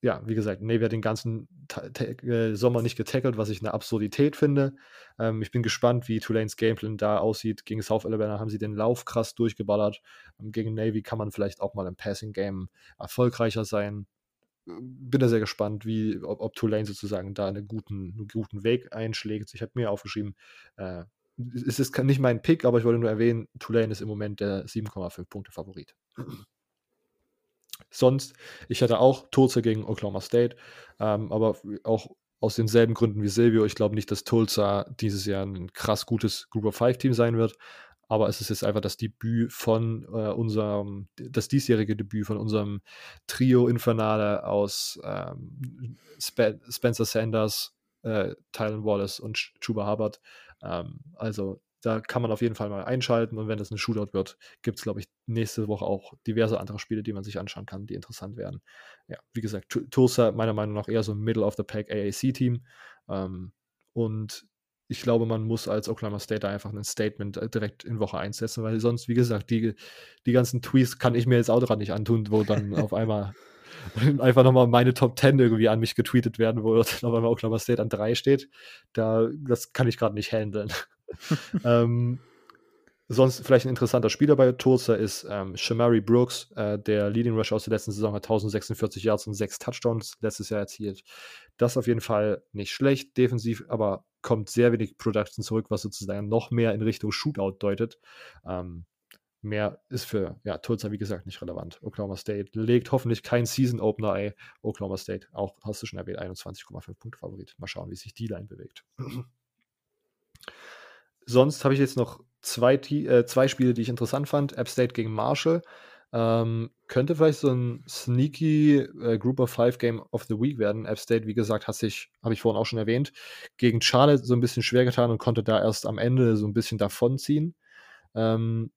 ja, wie gesagt, Navy hat den ganzen äh, Sommer nicht getackelt, was ich eine Absurdität finde. Ähm, ich bin gespannt, wie Tulanes Gameplan da aussieht. Gegen South Alabama haben sie den Lauf krass durchgeballert. Ähm, gegen Navy kann man vielleicht auch mal im Passing-Game erfolgreicher sein bin da sehr gespannt, wie, ob, ob Tulane sozusagen da einen guten, einen guten Weg einschlägt. Ich habe mir aufgeschrieben, äh, es ist nicht mein Pick, aber ich wollte nur erwähnen, Tulane ist im Moment der 7,5 Punkte Favorit. Sonst, ich hatte auch Tulsa gegen Oklahoma State, ähm, aber auch aus denselben Gründen wie Silvio. Ich glaube nicht, dass Tulsa dieses Jahr ein krass gutes Group of Five Team sein wird aber es ist jetzt einfach das Debüt von äh, unserem, das diesjährige Debüt von unserem Trio Infernale aus ähm, Spe Spencer Sanders, äh, Tylen Wallace und Chuba Hubbard. Ähm, also da kann man auf jeden Fall mal einschalten und wenn das ein Shootout wird, gibt es, glaube ich, nächste Woche auch diverse andere Spiele, die man sich anschauen kann, die interessant werden. Ja, wie gesagt, Tulsa meiner Meinung nach eher so ein Middle of the Pack AAC-Team. Ähm, und ich glaube, man muss als Oklahoma State da einfach ein Statement äh, direkt in Woche 1 setzen, weil sonst, wie gesagt, die, die ganzen Tweets kann ich mir jetzt auch daran nicht antun, wo dann auf einmal einfach nochmal meine Top 10 irgendwie an mich getweetet werden, wo dann auf einmal Oklahoma State an 3 steht. Da, das kann ich gerade nicht handeln. ähm, Sonst vielleicht ein interessanter Spieler bei Tulsa ist ähm, Shamari Brooks, äh, der Leading Rush aus der letzten Saison hat 1046 Yards und 6 Touchdowns letztes Jahr erzielt. Das auf jeden Fall nicht schlecht, defensiv, aber kommt sehr wenig Production zurück, was sozusagen noch mehr in Richtung Shootout deutet. Ähm, mehr ist für ja, Tulsa, wie gesagt, nicht relevant. Oklahoma State legt hoffentlich kein Season Opener ein. Oklahoma State, auch hast du schon erwähnt, 21,5 Punkte Favorit. Mal schauen, wie sich die Line bewegt. Sonst habe ich jetzt noch zwei, äh, zwei Spiele, die ich interessant fand. App State gegen Marshall. Ähm, könnte vielleicht so ein sneaky äh, Group of Five Game of the Week werden. App State, wie gesagt, hat sich, habe ich vorhin auch schon erwähnt, gegen Charlotte so ein bisschen schwer getan und konnte da erst am Ende so ein bisschen davonziehen. Ähm,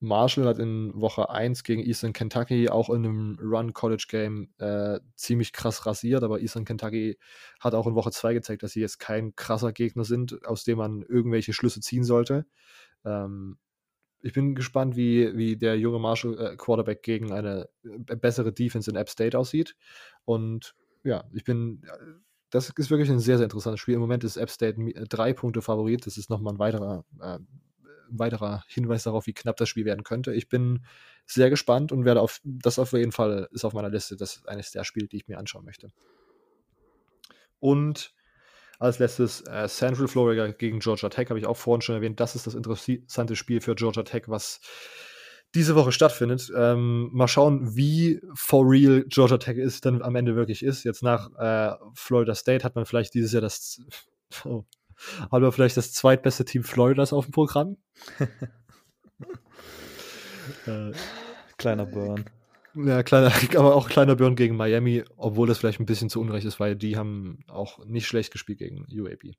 Marshall hat in Woche 1 gegen Eastern Kentucky auch in einem Run-College-Game äh, ziemlich krass rasiert, aber Eastern Kentucky hat auch in Woche 2 gezeigt, dass sie jetzt kein krasser Gegner sind, aus dem man irgendwelche Schlüsse ziehen sollte. Ähm, ich bin gespannt, wie, wie der junge Marshall-Quarterback äh, gegen eine äh, bessere Defense in App State aussieht. Und ja, ich bin, äh, das ist wirklich ein sehr, sehr interessantes Spiel. Im Moment ist App State drei Punkte Favorit. Das ist nochmal ein weiterer äh, weiterer Hinweis darauf, wie knapp das Spiel werden könnte. Ich bin sehr gespannt und werde auf das auf jeden Fall ist auf meiner Liste. Das ist eines der Spiele, die ich mir anschauen möchte. Und als letztes äh, Central Florida gegen Georgia Tech habe ich auch vorhin schon erwähnt. Das ist das interessante Spiel für Georgia Tech, was diese Woche stattfindet. Ähm, mal schauen, wie for real Georgia Tech ist, dann am Ende wirklich ist. Jetzt nach äh, Florida State hat man vielleicht dieses Jahr das oh, haben wir vielleicht das zweitbeste Team Floridas auf dem Programm. äh, kleiner Burn. Ja, kleiner, aber auch kleiner Burn gegen Miami, obwohl das vielleicht ein bisschen zu unrecht ist, weil die haben auch nicht schlecht gespielt gegen UAB.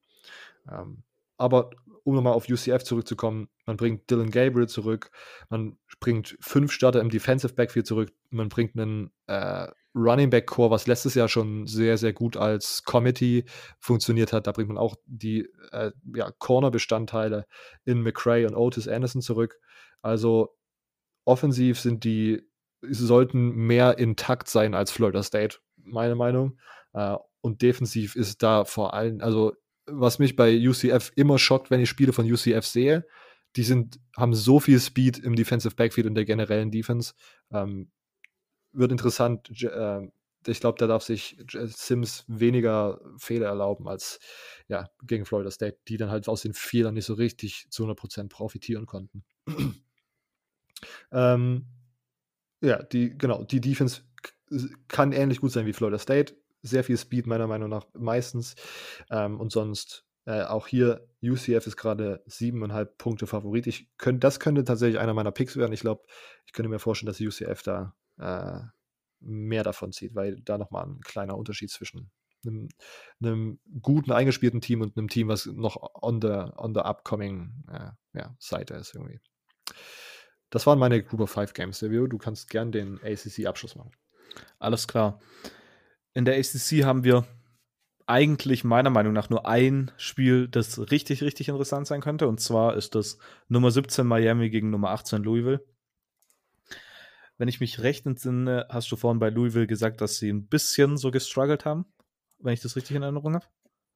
Ähm, aber um nochmal auf UCF zurückzukommen, man bringt Dylan Gabriel zurück, man bringt fünf Starter im Defensive Backfield zurück, man bringt einen äh, Running Back Core, was letztes Jahr schon sehr, sehr gut als Committee funktioniert hat. Da bringt man auch die äh, ja, Corner-Bestandteile in McRae und Otis Anderson zurück. Also offensiv sind die, sollten mehr intakt sein als Florida State, meine Meinung. Äh, und defensiv ist da vor allem, also was mich bei UCF immer schockt, wenn ich Spiele von UCF sehe, die sind, haben so viel Speed im Defensive Backfield und der generellen Defense. Ähm, wird interessant. Äh, ich glaube, da darf sich Sims weniger Fehler erlauben als ja, gegen Florida State, die dann halt aus den Fehlern nicht so richtig zu 100% profitieren konnten. ähm, ja, die, genau, die Defense kann ähnlich gut sein wie Florida State. Sehr viel Speed, meiner Meinung nach, meistens. Ähm, und sonst äh, auch hier, UCF ist gerade siebeneinhalb Punkte Favorit. Ich könnt, das könnte tatsächlich einer meiner Picks werden. Ich glaube, ich könnte mir vorstellen, dass UCF da äh, mehr davon zieht, weil da nochmal ein kleiner Unterschied zwischen einem, einem, guten eingespielten Team und einem Team, was noch on the, on the upcoming äh, ja, Seite ist irgendwie. Das waren meine Group of Five Games, Silvio. Du kannst gern den ACC-Abschluss machen. Alles klar. In der ACC haben wir eigentlich meiner Meinung nach nur ein Spiel, das richtig, richtig interessant sein könnte. Und zwar ist das Nummer 17 Miami gegen Nummer 18 Louisville wenn ich mich recht entsinne, hast du vorhin bei Louisville gesagt, dass sie ein bisschen so gestruggelt haben, wenn ich das richtig in Erinnerung habe.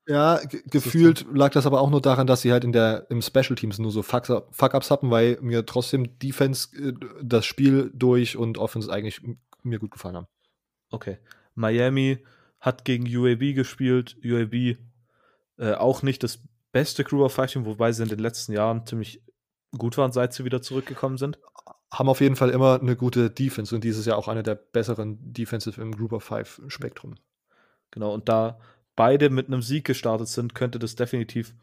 Ja, gefühlt lag das aber auch nur daran, dass sie halt in der im Special Teams nur so Fuck-ups hatten, weil mir trotzdem Defense äh, das Spiel durch und Offense eigentlich mir gut gefallen haben. Okay. Miami hat gegen UAB gespielt. UAB äh, auch nicht das beste Crew of Fighting, wobei sie in den letzten Jahren ziemlich gut waren, seit sie wieder zurückgekommen sind haben auf jeden Fall immer eine gute Defense und dieses Jahr auch eine der besseren Defenses im Group of Five Spektrum. Genau, und da beide mit einem Sieg gestartet sind, könnte das definitiv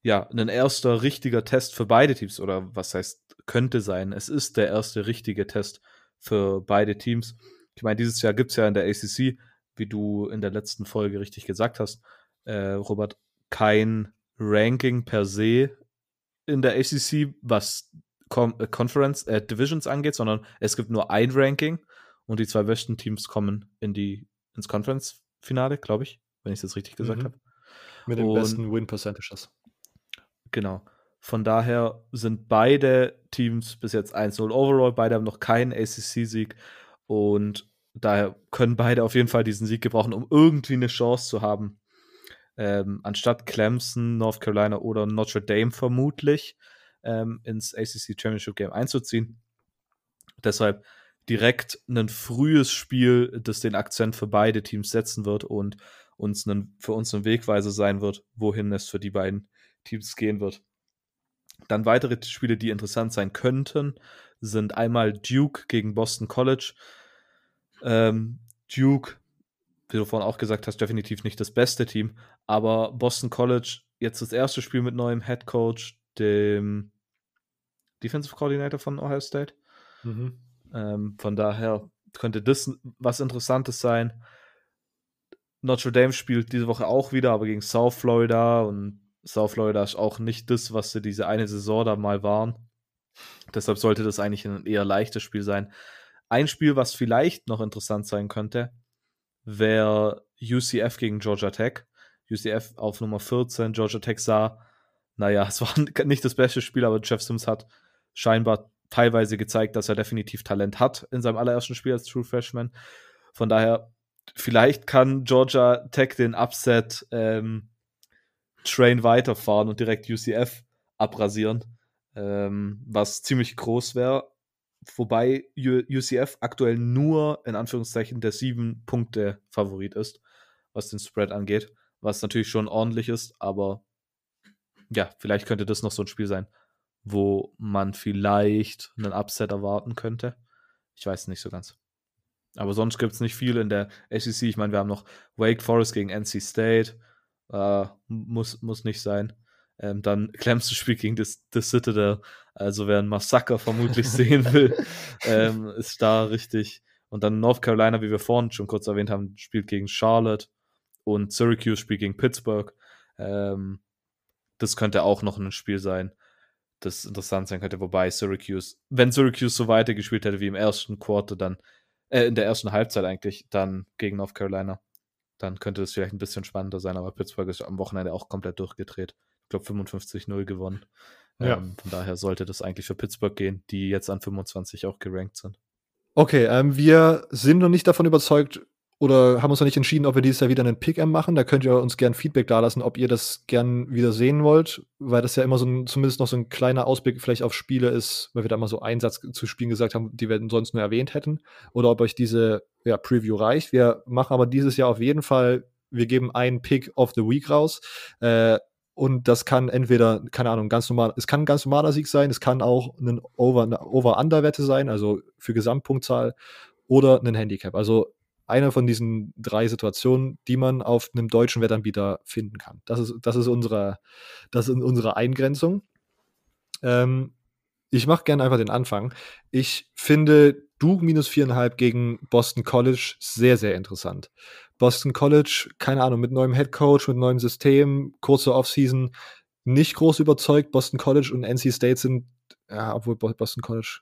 ja ein erster richtiger Test für beide Teams oder was heißt könnte sein. Es ist der erste richtige Test für beide Teams. Ich meine, dieses Jahr gibt es ja in der ACC, wie du in der letzten Folge richtig gesagt hast, äh, Robert, kein Ranking per se in der ACC, was Com äh, Conference, äh, Divisions angeht, sondern es gibt nur ein Ranking und die zwei besten Teams kommen in die, ins Conference-Finale, glaube ich, wenn ich es jetzt richtig gesagt mhm. habe. Mit den und, besten Win-Percentages. Genau. Von daher sind beide Teams bis jetzt 1-0 overall, beide haben noch keinen ACC-Sieg und daher können beide auf jeden Fall diesen Sieg gebrauchen, um irgendwie eine Chance zu haben. Ähm, anstatt Clemson, North Carolina oder Notre Dame vermutlich ähm, ins ACC Championship Game einzuziehen. Deshalb direkt ein frühes Spiel, das den Akzent für beide Teams setzen wird und uns einen, für uns eine Wegweise sein wird, wohin es für die beiden Teams gehen wird. Dann weitere Spiele, die interessant sein könnten, sind einmal Duke gegen Boston College. Ähm, Duke, wie du vorhin auch gesagt hast, definitiv nicht das beste Team, aber Boston College jetzt das erste Spiel mit neuem Head Coach, dem Defensive Coordinator von Ohio State. Mhm. Ähm, von daher könnte das was Interessantes sein. Notre Dame spielt diese Woche auch wieder, aber gegen South Florida und South Florida ist auch nicht das, was sie diese eine Saison da mal waren. Deshalb sollte das eigentlich ein eher leichtes Spiel sein. Ein Spiel, was vielleicht noch interessant sein könnte, wäre UCF gegen Georgia Tech. UCF auf Nummer 14, Georgia Tech sah, naja, es war nicht das beste Spiel, aber Jeff Sims hat scheinbar teilweise gezeigt, dass er definitiv Talent hat in seinem allerersten Spiel als True Freshman. Von daher, vielleicht kann Georgia Tech den Upset ähm, Train weiterfahren und direkt UCF abrasieren, ähm, was ziemlich groß wäre. Wobei UCF aktuell nur in Anführungszeichen der sieben Punkte Favorit ist, was den Spread angeht, was natürlich schon ordentlich ist, aber ja, vielleicht könnte das noch so ein Spiel sein, wo man vielleicht einen Upset erwarten könnte. Ich weiß nicht so ganz. Aber sonst gibt es nicht viel in der SEC. Ich meine, wir haben noch Wake Forest gegen NC State. Äh, muss, muss nicht sein. Ähm, dann Clemson spielt gegen das, das Citadel. Also wer ein Massaker vermutlich sehen will, ähm, ist da richtig. Und dann North Carolina, wie wir vorhin schon kurz erwähnt haben, spielt gegen Charlotte. Und Syracuse spielt gegen Pittsburgh. Ähm, das könnte auch noch ein Spiel sein, das interessant sein könnte. Wobei Syracuse, wenn Syracuse so weitergespielt hätte wie im ersten Quarter, dann, äh, in der ersten Halbzeit eigentlich, dann gegen North Carolina, dann könnte das vielleicht ein bisschen spannender sein. Aber Pittsburgh ist am Wochenende auch komplett durchgedreht. Ich glaube 55-0 gewonnen. Ja. Ähm, von daher sollte das eigentlich für Pittsburgh gehen, die jetzt an 25 auch gerankt sind. Okay, ähm, wir sind noch nicht davon überzeugt, oder haben uns noch nicht entschieden, ob wir dieses Jahr wieder einen Pick-M machen. Da könnt ihr uns gern Feedback dalassen, ob ihr das gern wieder sehen wollt, weil das ja immer so ein, zumindest noch so ein kleiner Ausblick vielleicht auf Spiele ist, weil wir da mal so einen Satz zu Spielen gesagt haben, die wir sonst nur erwähnt hätten. Oder ob euch diese ja, Preview reicht. Wir machen aber dieses Jahr auf jeden Fall, wir geben einen Pick of the Week raus. Äh, und das kann entweder, keine Ahnung, ganz normal, es kann ein ganz normaler Sieg sein, es kann auch ein Over, Over-Under-Wette sein, also für Gesamtpunktzahl oder ein Handicap. Also eine von diesen drei Situationen, die man auf einem deutschen Wettanbieter finden kann. Das ist, das ist, unsere, das ist unsere Eingrenzung. Ähm, ich mache gerne einfach den Anfang. Ich finde Duke minus viereinhalb gegen Boston College sehr, sehr interessant. Boston College, keine Ahnung, mit neuem Head Coach, mit neuem System, kurze Offseason, nicht groß überzeugt. Boston College und NC State sind, ja, obwohl Boston College,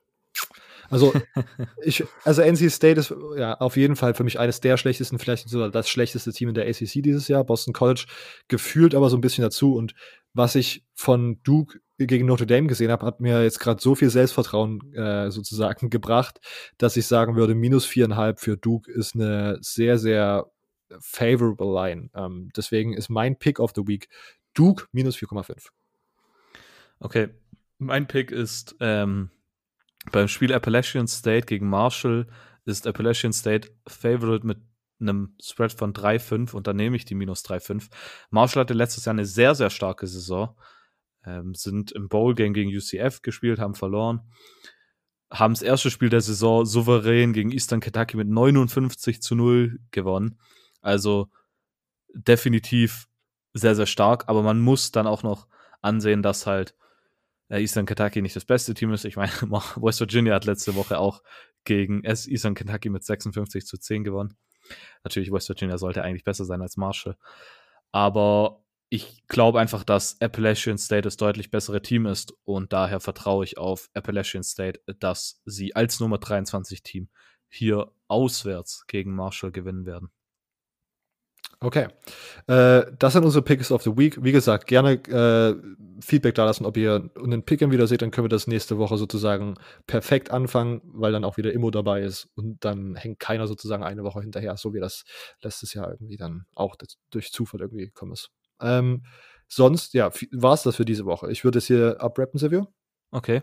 also, ich, also NC State ist ja auf jeden Fall für mich eines der schlechtesten, vielleicht sogar das schlechteste Team in der ACC dieses Jahr. Boston College gefühlt aber so ein bisschen dazu. Und was ich von Duke gegen Notre Dame gesehen habe, hat mir jetzt gerade so viel Selbstvertrauen äh, sozusagen gebracht, dass ich sagen würde, minus viereinhalb für Duke ist eine sehr, sehr favorable Line. Ähm, deswegen ist mein Pick of the Week Duke minus 4,5. Okay, mein Pick ist ähm, beim Spiel Appalachian State gegen Marshall ist Appalachian State Favorite mit einem Spread von 3,5 und dann nehme ich die minus 3,5. Marshall hatte letztes Jahr eine sehr, sehr starke Saison. Ähm, sind im Bowl-Game gegen UCF gespielt, haben verloren. Haben das erste Spiel der Saison souverän gegen Eastern Kentucky mit 59 zu 0 gewonnen. Also definitiv sehr, sehr stark, aber man muss dann auch noch ansehen, dass halt Eastern Kentucky nicht das beste Team ist. Ich meine, West Virginia hat letzte Woche auch gegen Eastern Kentucky mit 56 zu 10 gewonnen. Natürlich, West Virginia sollte eigentlich besser sein als Marshall. Aber ich glaube einfach, dass Appalachian State das deutlich bessere Team ist und daher vertraue ich auf Appalachian State, dass sie als Nummer 23 Team hier auswärts gegen Marshall gewinnen werden. Okay. Äh, das sind unsere Picks of the Week. Wie gesagt, gerne äh, Feedback da lassen, ob ihr einen Pick wieder seht, dann können wir das nächste Woche sozusagen perfekt anfangen, weil dann auch wieder Immo dabei ist und dann hängt keiner sozusagen eine Woche hinterher, so wie das letztes Jahr irgendwie dann auch durch Zufall irgendwie gekommen ist. Ähm, sonst, ja, war es das für diese Woche. Ich würde es hier abrappen, Silvio. Okay.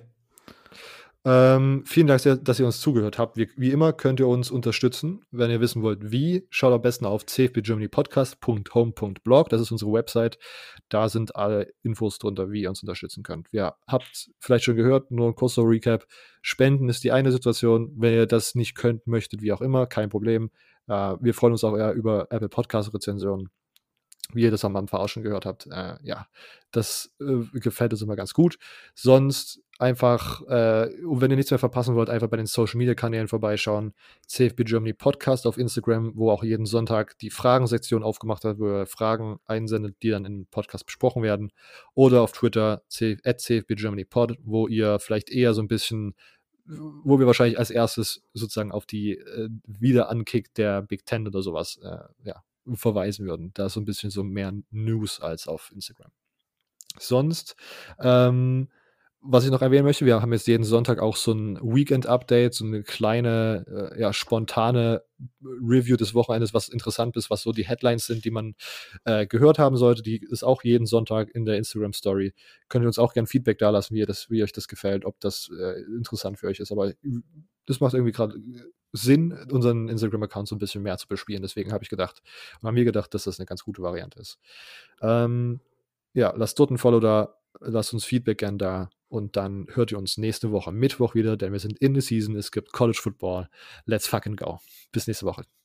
Ähm, vielen Dank, dass ihr uns zugehört habt. Wie, wie, immer könnt ihr uns unterstützen. Wenn ihr wissen wollt, wie, schaut am besten auf cfbgermanypodcast.home.blog. Das ist unsere Website. Da sind alle Infos drunter, wie ihr uns unterstützen könnt. Ihr habt vielleicht schon gehört, nur ein kurzer Recap. Spenden ist die eine Situation. Wenn ihr das nicht könnt, möchtet, wie auch immer, kein Problem. Äh, wir freuen uns auch eher über Apple Podcast-Rezensionen. Wie ihr das am Anfang auch schon gehört habt. Äh, ja, das äh, gefällt uns immer ganz gut. Sonst einfach, äh, und wenn ihr nichts mehr verpassen wollt, einfach bei den Social Media Kanälen vorbeischauen. CFB Germany Podcast auf Instagram, wo auch jeden Sonntag die Fragensektion aufgemacht hat, wo ihr Fragen einsendet, die dann im Podcast besprochen werden. Oder auf Twitter, at CFB Germany Pod, wo ihr vielleicht eher so ein bisschen wo wir wahrscheinlich als erstes sozusagen auf die äh, Wiederankick der Big Ten oder sowas äh, ja, verweisen würden. Da ist so ein bisschen so mehr News als auf Instagram. Sonst, ähm, was ich noch erwähnen möchte, wir haben jetzt jeden Sonntag auch so ein Weekend-Update, so eine kleine, äh, ja, spontane Review des Wochenendes, was interessant ist, was so die Headlines sind, die man äh, gehört haben sollte. Die ist auch jeden Sonntag in der Instagram-Story. Könnt ihr uns auch gerne Feedback da lassen, wie, wie euch das gefällt, ob das äh, interessant für euch ist. Aber das macht irgendwie gerade Sinn, unseren Instagram-Account so ein bisschen mehr zu bespielen. Deswegen habe ich gedacht und haben mir gedacht, dass das eine ganz gute Variante ist. Ähm, ja, lasst dort ein Follow da, lasst uns Feedback gern da und dann hört ihr uns nächste Woche Mittwoch wieder, denn wir sind in the Season. Es gibt College Football. Let's fucking go. Bis nächste Woche.